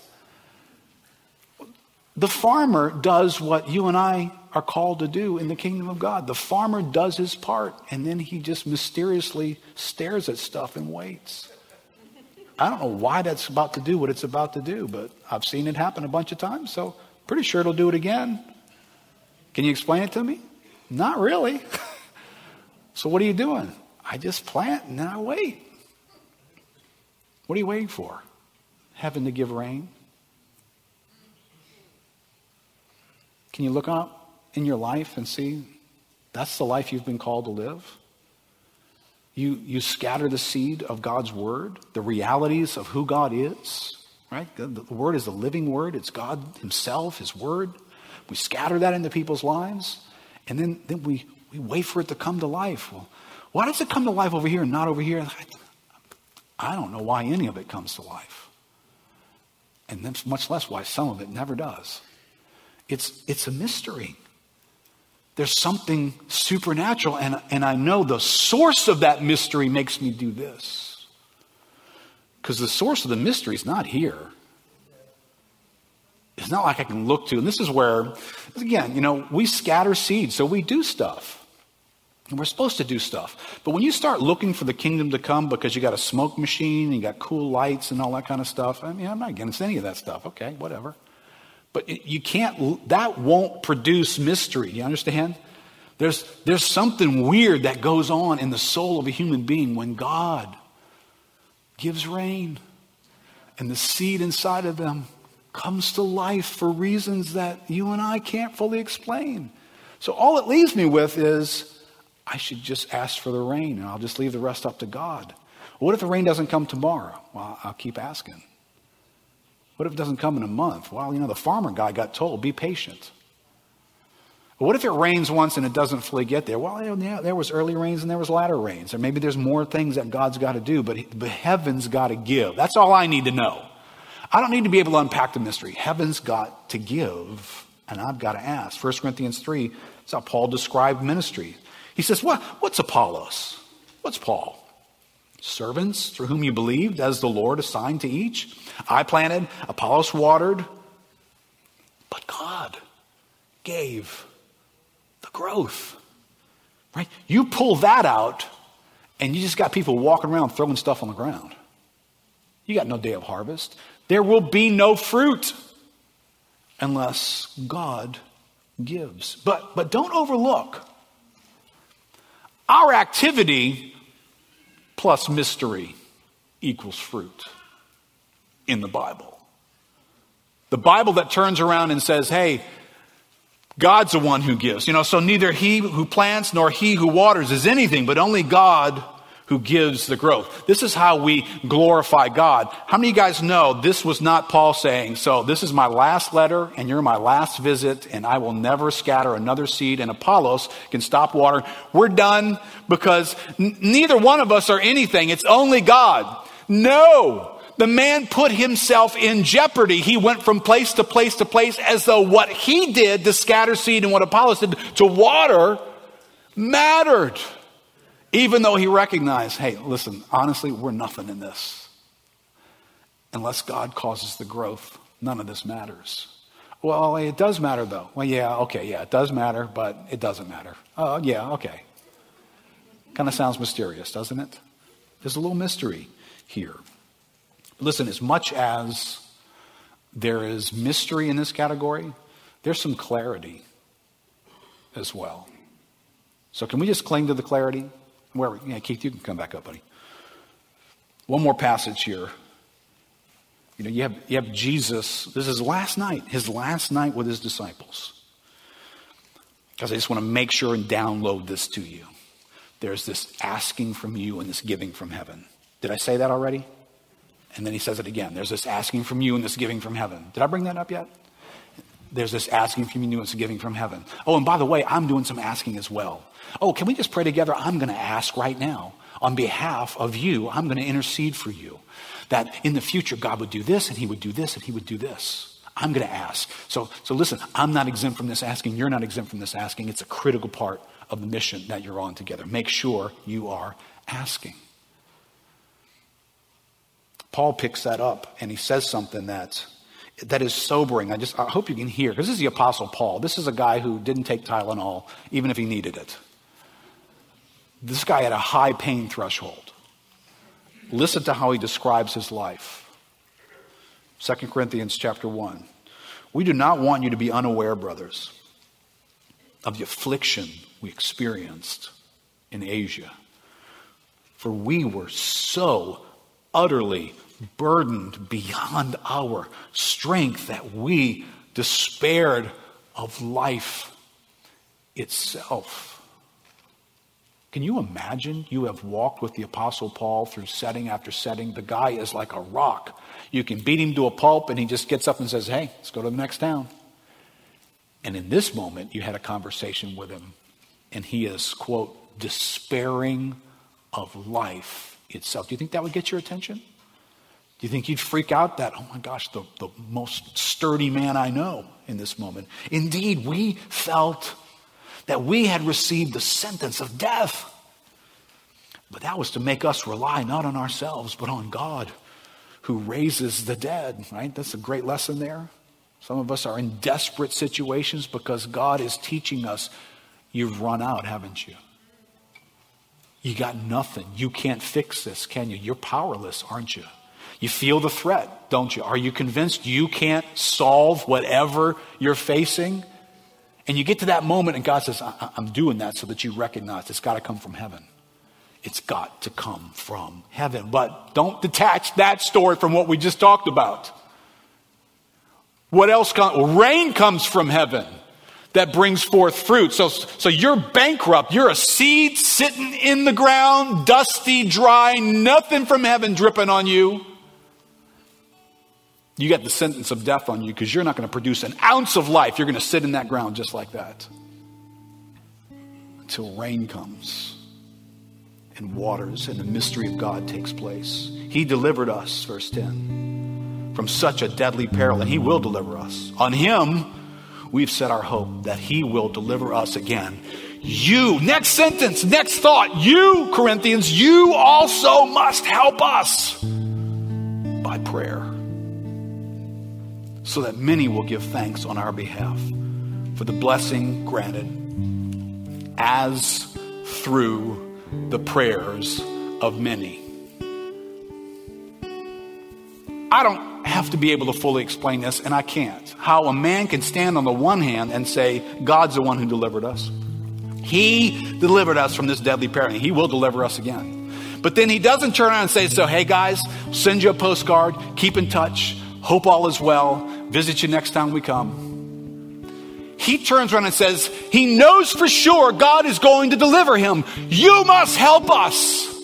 [SPEAKER 1] The farmer does what you and I are called to do in the kingdom of God. The farmer does his part, and then he just mysteriously stares at stuff and waits. I don't know why that's about to do what it's about to do, but I've seen it happen a bunch of times, so pretty sure it'll do it again. Can you explain it to me? Not really. [LAUGHS] So what are you doing? I just plant and then I wait. What are you waiting for? Heaven to give rain? Can you look up in your life and see that's the life you've been called to live? You, you scatter the seed of God's word, the realities of who God is, right? The, the word is the living word, it's God Himself, His word. We scatter that into people's lives, and then, then we, we wait for it to come to life. Well, why does it come to life over here and not over here? I don't know why any of it comes to life. And much less why some of it never does. It's, it's a mystery. There's something supernatural, and, and I know the source of that mystery makes me do this. Because the source of the mystery is not here. It's not like I can look to. And this is where, again, you know, we scatter seeds, so we do stuff. And we're supposed to do stuff. But when you start looking for the kingdom to come because you got a smoke machine, and you got cool lights and all that kind of stuff, I mean, I'm not against any of that stuff. Okay, whatever. But you can't, that won't produce mystery. You understand? There's, there's something weird that goes on in the soul of a human being when God gives rain and the seed inside of them comes to life for reasons that you and I can't fully explain. So all it leaves me with is I should just ask for the rain and I'll just leave the rest up to God. What if the rain doesn't come tomorrow? Well, I'll keep asking. What if it doesn't come in a month? Well, you know, the farmer guy got told, be patient. What if it rains once and it doesn't fully get there? Well, yeah, there was early rains and there was latter rains. Or maybe there's more things that God's got to do, but the heaven's got to give. That's all I need to know. I don't need to be able to unpack the mystery. Heaven's got to give, and I've got to ask. 1 Corinthians 3, that's how Paul described ministry. He says, what, What's Apollos? What's Paul? Servants through whom you believed, as the Lord assigned to each. I planted, Apollos watered, but God gave the growth. Right? You pull that out, and you just got people walking around throwing stuff on the ground. You got no day of harvest. There will be no fruit unless God gives. But, but don't overlook our activity plus mystery equals fruit in the Bible. The Bible that turns around and says, hey, God's the one who gives. You know, so neither he who plants nor he who waters is anything, but only God who gives the growth. This is how we glorify God. How many of you guys know this was not Paul saying, so this is my last letter and you're my last visit and I will never scatter another seed and Apollos can stop water. We're done because n- neither one of us are anything. It's only God. No. The man put himself in jeopardy. He went from place to place to place as though what he did to scatter seed and what Apollos did to water mattered. Even though he recognized, hey, listen, honestly, we're nothing in this. Unless God causes the growth, none of this matters. Well, it does matter though. Well, yeah, okay, yeah, it does matter, but it doesn't matter. Oh, yeah, okay. Kind of sounds mysterious, doesn't it? There's a little mystery here. Listen, as much as there is mystery in this category, there's some clarity as well. So, can we just cling to the clarity? Where? Yeah, Keith, you can come back up, buddy. One more passage here. You know, you have, you have Jesus. This is last night, his last night with his disciples. Because I just want to make sure and download this to you. There's this asking from you and this giving from heaven. Did I say that already? And then he says it again. There's this asking from you and this giving from heaven. Did I bring that up yet? There's this asking from you and this giving from heaven. Oh, and by the way, I'm doing some asking as well. Oh, can we just pray together? I'm going to ask right now on behalf of you. I'm going to intercede for you that in the future God would do this and he would do this and he would do this. I'm going to ask. So, so listen, I'm not exempt from this asking. You're not exempt from this asking. It's a critical part of the mission that you're on together. Make sure you are asking. Paul picks that up and he says something that that is sobering. I just I hope you can hear because this is the apostle Paul. This is a guy who didn't take Tylenol even if he needed it. This guy had a high pain threshold. Listen to how he describes his life. 2 Corinthians chapter 1. We do not want you to be unaware, brothers, of the affliction we experienced in Asia. For we were so utterly burdened beyond our strength that we despaired of life itself. Can you imagine you have walked with the Apostle Paul through setting after setting? The guy is like a rock. You can beat him to a pulp and he just gets up and says, Hey, let's go to the next town. And in this moment, you had a conversation with him and he is, quote, despairing of life itself. Do you think that would get your attention? Do you think you'd freak out that, oh my gosh, the, the most sturdy man I know in this moment? Indeed, we felt that we had received the sentence of death. But that was to make us rely not on ourselves, but on God who raises the dead, right? That's a great lesson there. Some of us are in desperate situations because God is teaching us you've run out, haven't you? You got nothing. You can't fix this, can you? You're powerless, aren't you? You feel the threat, don't you? Are you convinced you can't solve whatever you're facing? And you get to that moment, and God says, I'm doing that so that you recognize it's got to come from heaven. It's got to come from heaven. But don't detach that story from what we just talked about. What else comes? Rain comes from heaven that brings forth fruit. So, so you're bankrupt. You're a seed sitting in the ground, dusty, dry, nothing from heaven dripping on you. You got the sentence of death on you because you're not going to produce an ounce of life. You're going to sit in that ground just like that until rain comes and waters and the mystery of God takes place. He delivered us, verse 10, from such a deadly peril, and He will deliver us. On Him, we've set our hope that He will deliver us again. You, next sentence, next thought, you, Corinthians, you also must help us by prayer so that many will give thanks on our behalf for the blessing granted as through the prayers of many. I don't have to be able to fully explain this, and I can't. How a man can stand on the one hand and say, God's the one who delivered us. He delivered us from this deadly peril, and He will deliver us again. But then He doesn't turn around and say, So, hey guys, send you a postcard, keep in touch, hope all is well, visit you next time we come. He turns around and says, He knows for sure God is going to deliver him. You must help us.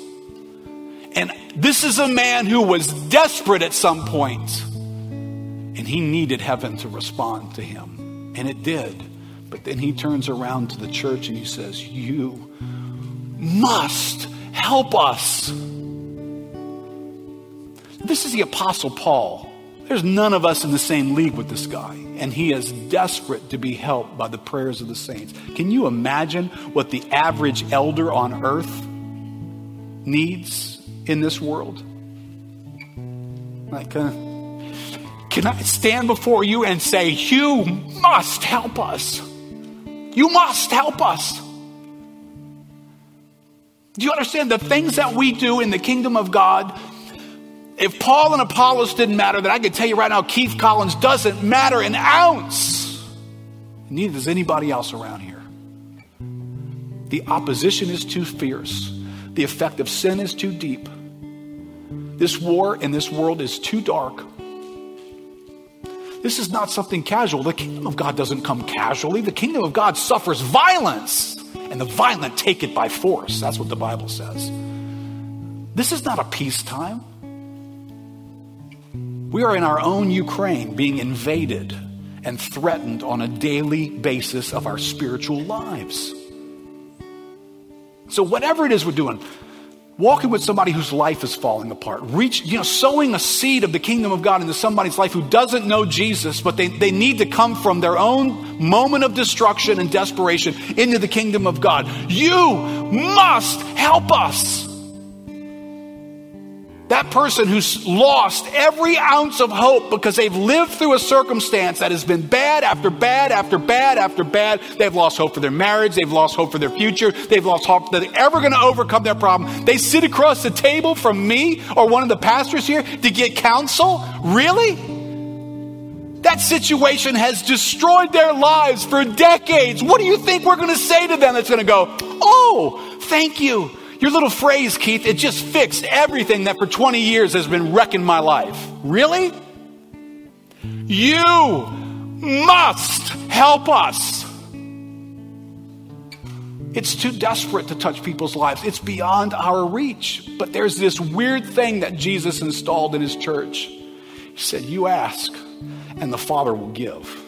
[SPEAKER 1] And this is a man who was desperate at some point, and he needed heaven to respond to him. And it did. But then he turns around to the church and he says, You must help us. This is the Apostle Paul. There's none of us in the same league with this guy, and he is desperate to be helped by the prayers of the saints. Can you imagine what the average elder on earth needs in this world? Like, uh, can I stand before you and say, You must help us? You must help us. Do you understand the things that we do in the kingdom of God? If Paul and Apollos didn't matter, then I can tell you right now, Keith Collins doesn't matter an ounce. Neither does anybody else around here. The opposition is too fierce. The effect of sin is too deep. This war in this world is too dark. This is not something casual. The kingdom of God doesn't come casually. The kingdom of God suffers violence, and the violent take it by force. That's what the Bible says. This is not a peacetime. We are in our own Ukraine being invaded and threatened on a daily basis of our spiritual lives. So, whatever it is we're doing, walking with somebody whose life is falling apart, reach, you know, sowing a seed of the kingdom of God into somebody's life who doesn't know Jesus, but they, they need to come from their own moment of destruction and desperation into the kingdom of God. You must help us. That person who's lost every ounce of hope because they've lived through a circumstance that has been bad after bad after bad after bad. They've lost hope for their marriage. They've lost hope for their future. They've lost hope that they're ever going to overcome their problem. They sit across the table from me or one of the pastors here to get counsel. Really? That situation has destroyed their lives for decades. What do you think we're going to say to them that's going to go, oh, thank you. Your little phrase, Keith, it just fixed everything that for 20 years has been wrecking my life. Really? You must help us. It's too desperate to touch people's lives. It's beyond our reach. But there's this weird thing that Jesus installed in his church. He said, You ask, and the Father will give.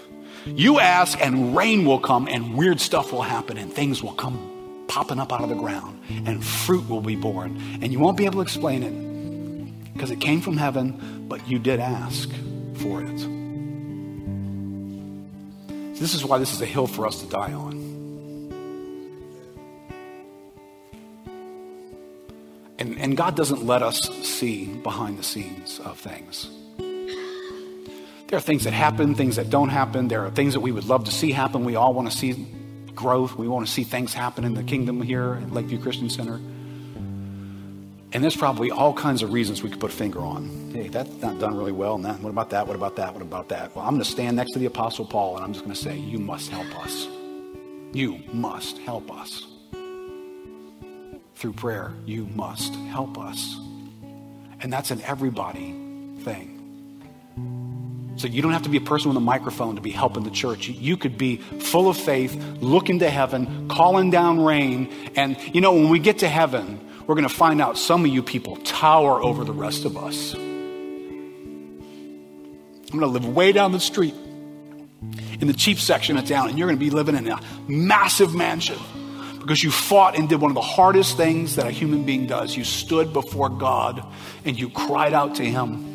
[SPEAKER 1] You ask, and rain will come, and weird stuff will happen, and things will come popping up out of the ground, and fruit will be borne. And you won't be able to explain it because it came from heaven, but you did ask for it. This is why this is a hill for us to die on. And, and God doesn't let us see behind the scenes of things. There are things that happen, things that don't happen. There are things that we would love to see happen. We all want to see growth. We want to see things happen in the kingdom here at Lakeview Christian Center. And there's probably all kinds of reasons we could put a finger on. Hey, that's not done really well. And that, what about that? What about that? What about that? Well, I'm going to stand next to the Apostle Paul and I'm just going to say, You must help us. You must help us. Through prayer, you must help us. And that's an everybody thing. So you don't have to be a person with a microphone to be helping the church. You could be full of faith, looking to heaven, calling down rain. And you know, when we get to heaven, we're going to find out some of you people tower over the rest of us. I'm going to live way down the street in the cheap section of town, and you're going to be living in a massive mansion because you fought and did one of the hardest things that a human being does. You stood before God and you cried out to Him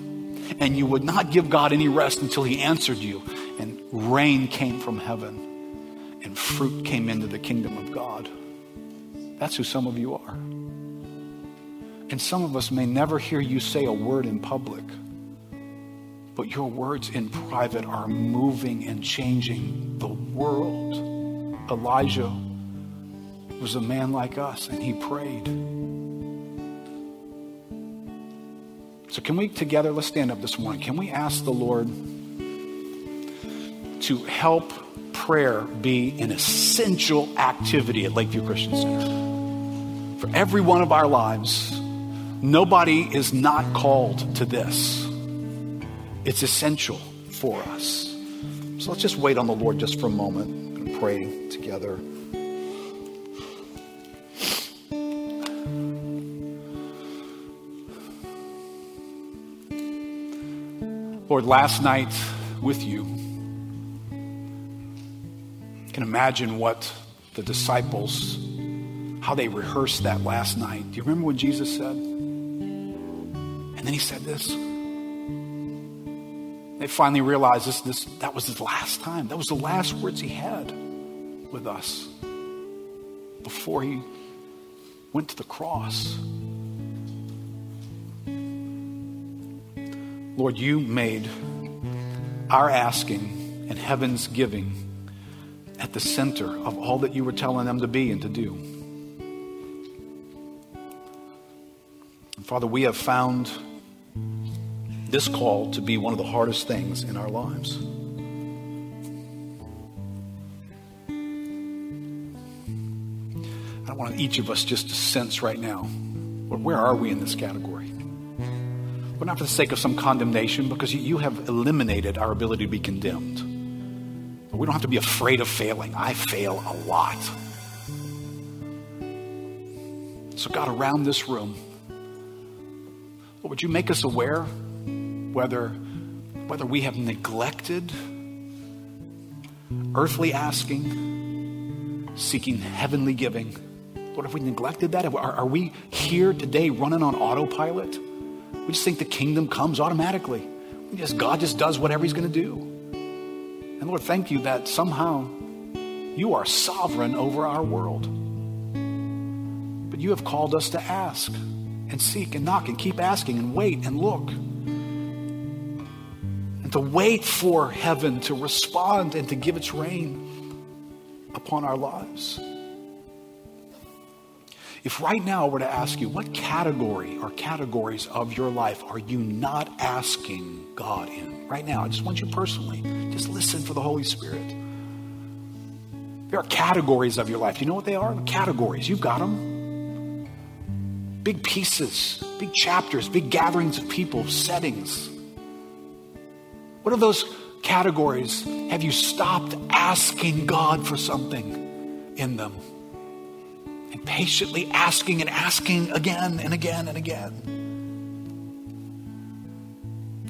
[SPEAKER 1] and you would not give God any rest until He answered you. And rain came from heaven, and fruit came into the kingdom of God. That's who some of you are. And some of us may never hear you say a word in public, but your words in private are moving and changing the world. Elijah was a man like us, and he prayed. So, can we together, let's stand up this morning. Can we ask the Lord to help prayer be an essential activity at Lakeview Christian Center? For every one of our lives, nobody is not called to this. It's essential for us. So let's just wait on the Lord just for a moment and pray together. Lord, last night with you, I can imagine what the disciples, how they rehearsed that last night. Do you remember what Jesus said? And then he said this. They finally realized this, this, that was his last time. That was the last words he had with us before he went to the cross. Lord, you made our asking and heaven's giving at the center of all that you were telling them to be and to do. And Father, we have found this call to be one of the hardest things in our lives. I want each of us just to sense right now where are we in this category? But not for the sake of some condemnation, because you have eliminated our ability to be condemned. But we don't have to be afraid of failing. I fail a lot. So, God, around this room, would you make us aware whether, whether we have neglected earthly asking, seeking heavenly giving? Lord, have we neglected that? Are, are we here today running on autopilot? We just think the kingdom comes automatically. We just, God just does whatever He's going to do. And Lord, thank you that somehow you are sovereign over our world. But you have called us to ask and seek and knock and keep asking and wait and look. And to wait for heaven to respond and to give its rain upon our lives. If right now I were to ask you, what category or categories of your life are you not asking God in? Right now, I just want you personally, just listen for the Holy Spirit. There are categories of your life. You know what they are? Categories. You've got them. Big pieces, big chapters, big gatherings of people, settings. What are those categories? Have you stopped asking God for something in them? And patiently asking and asking again and again and again.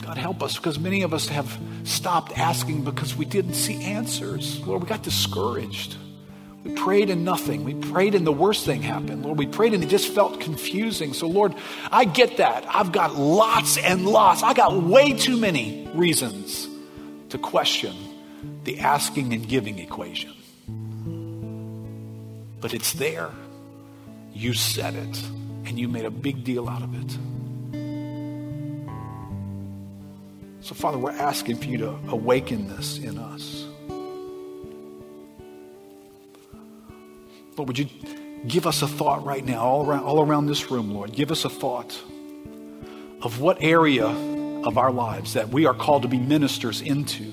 [SPEAKER 1] God help us because many of us have stopped asking because we didn't see answers. Lord, we got discouraged. We prayed and nothing. We prayed and the worst thing happened. Lord, we prayed and it just felt confusing. So, Lord, I get that. I've got lots and lots. I got way too many reasons to question the asking and giving equation. But it's there. You said it, and you made a big deal out of it. So, Father, we're asking for you to awaken this in us. Lord, would you give us a thought right now, all around, all around this room, Lord? Give us a thought of what area of our lives that we are called to be ministers into.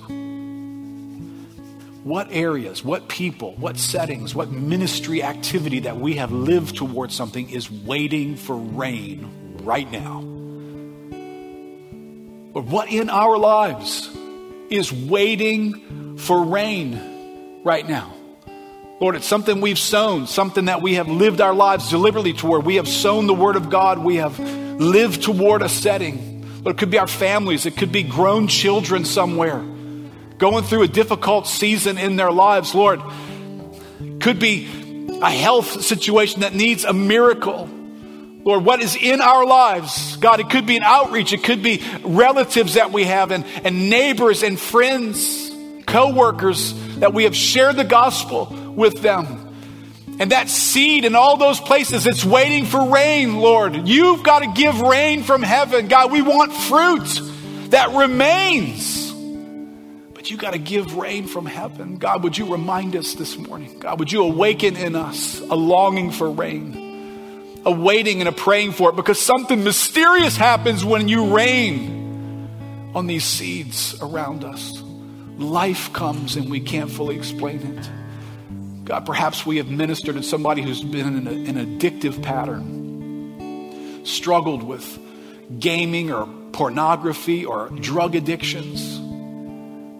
[SPEAKER 1] What areas, what people, what settings, what ministry activity that we have lived towards something is waiting for rain right now? But what in our lives is waiting for rain right now? Lord, it's something we've sown, something that we have lived our lives deliberately toward. We have sown the Word of God. We have lived toward a setting. But it could be our families, it could be grown children somewhere going through a difficult season in their lives. Lord, could be a health situation that needs a miracle. Lord, what is in our lives? God, it could be an outreach. It could be relatives that we have and, and neighbors and friends, co-workers that we have shared the gospel with them. And that seed in all those places, it's waiting for rain, Lord. You've got to give rain from heaven. God, we want fruit that remains. But you got to give rain from heaven. God, would you remind us this morning? God, would you awaken in us a longing for rain? a waiting and a praying for it because something mysterious happens when you rain on these seeds around us. Life comes and we can't fully explain it. God, perhaps we have ministered to somebody who's been in a, an addictive pattern, struggled with gaming or pornography or drug addictions.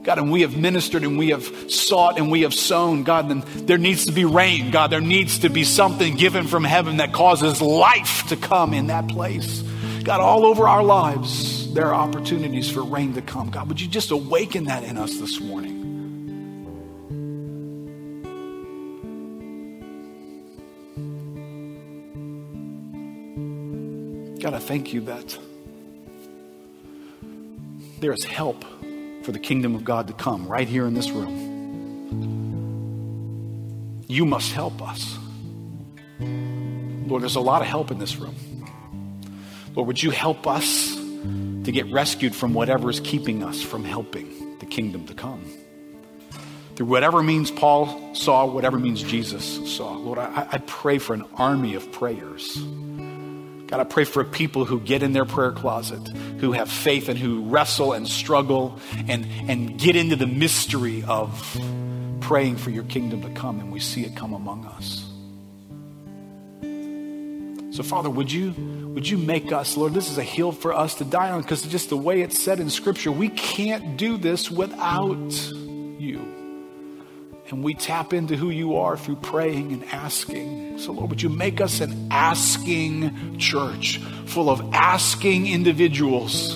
[SPEAKER 1] God, and we have ministered and we have sought and we have sown. God, then there needs to be rain. God, there needs to be something given from heaven that causes life to come in that place. God, all over our lives, there are opportunities for rain to come. God, would you just awaken that in us this morning? God, I thank you that there is help for the kingdom of God to come right here in this room. You must help us. Lord, there's a lot of help in this room. Lord, would you help us to get rescued from whatever is keeping us from helping the kingdom to come? Through whatever means Paul saw, whatever means Jesus saw. Lord, I, I pray for an army of prayers God, I pray for people who get in their prayer closet, who have faith and who wrestle and struggle and, and get into the mystery of praying for your kingdom to come, and we see it come among us. So, Father, would you, would you make us, Lord, this is a hill for us to die on because just the way it's said in Scripture, we can't do this without you. And we tap into who you are through praying and asking. So, Lord, would you make us an asking church full of asking individuals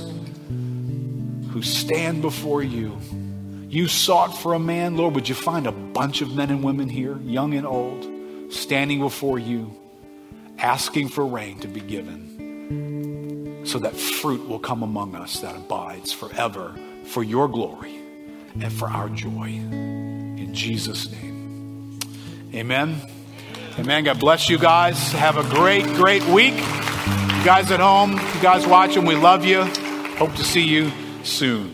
[SPEAKER 1] who stand before you? You sought for a man, Lord, would you find a bunch of men and women here, young and old, standing before you, asking for rain to be given so that fruit will come among us that abides forever for your glory and for our joy. Jesus' name. Amen. Amen. God bless you guys. Have a great, great week. You guys at home, you guys watching, we love you. Hope to see you soon.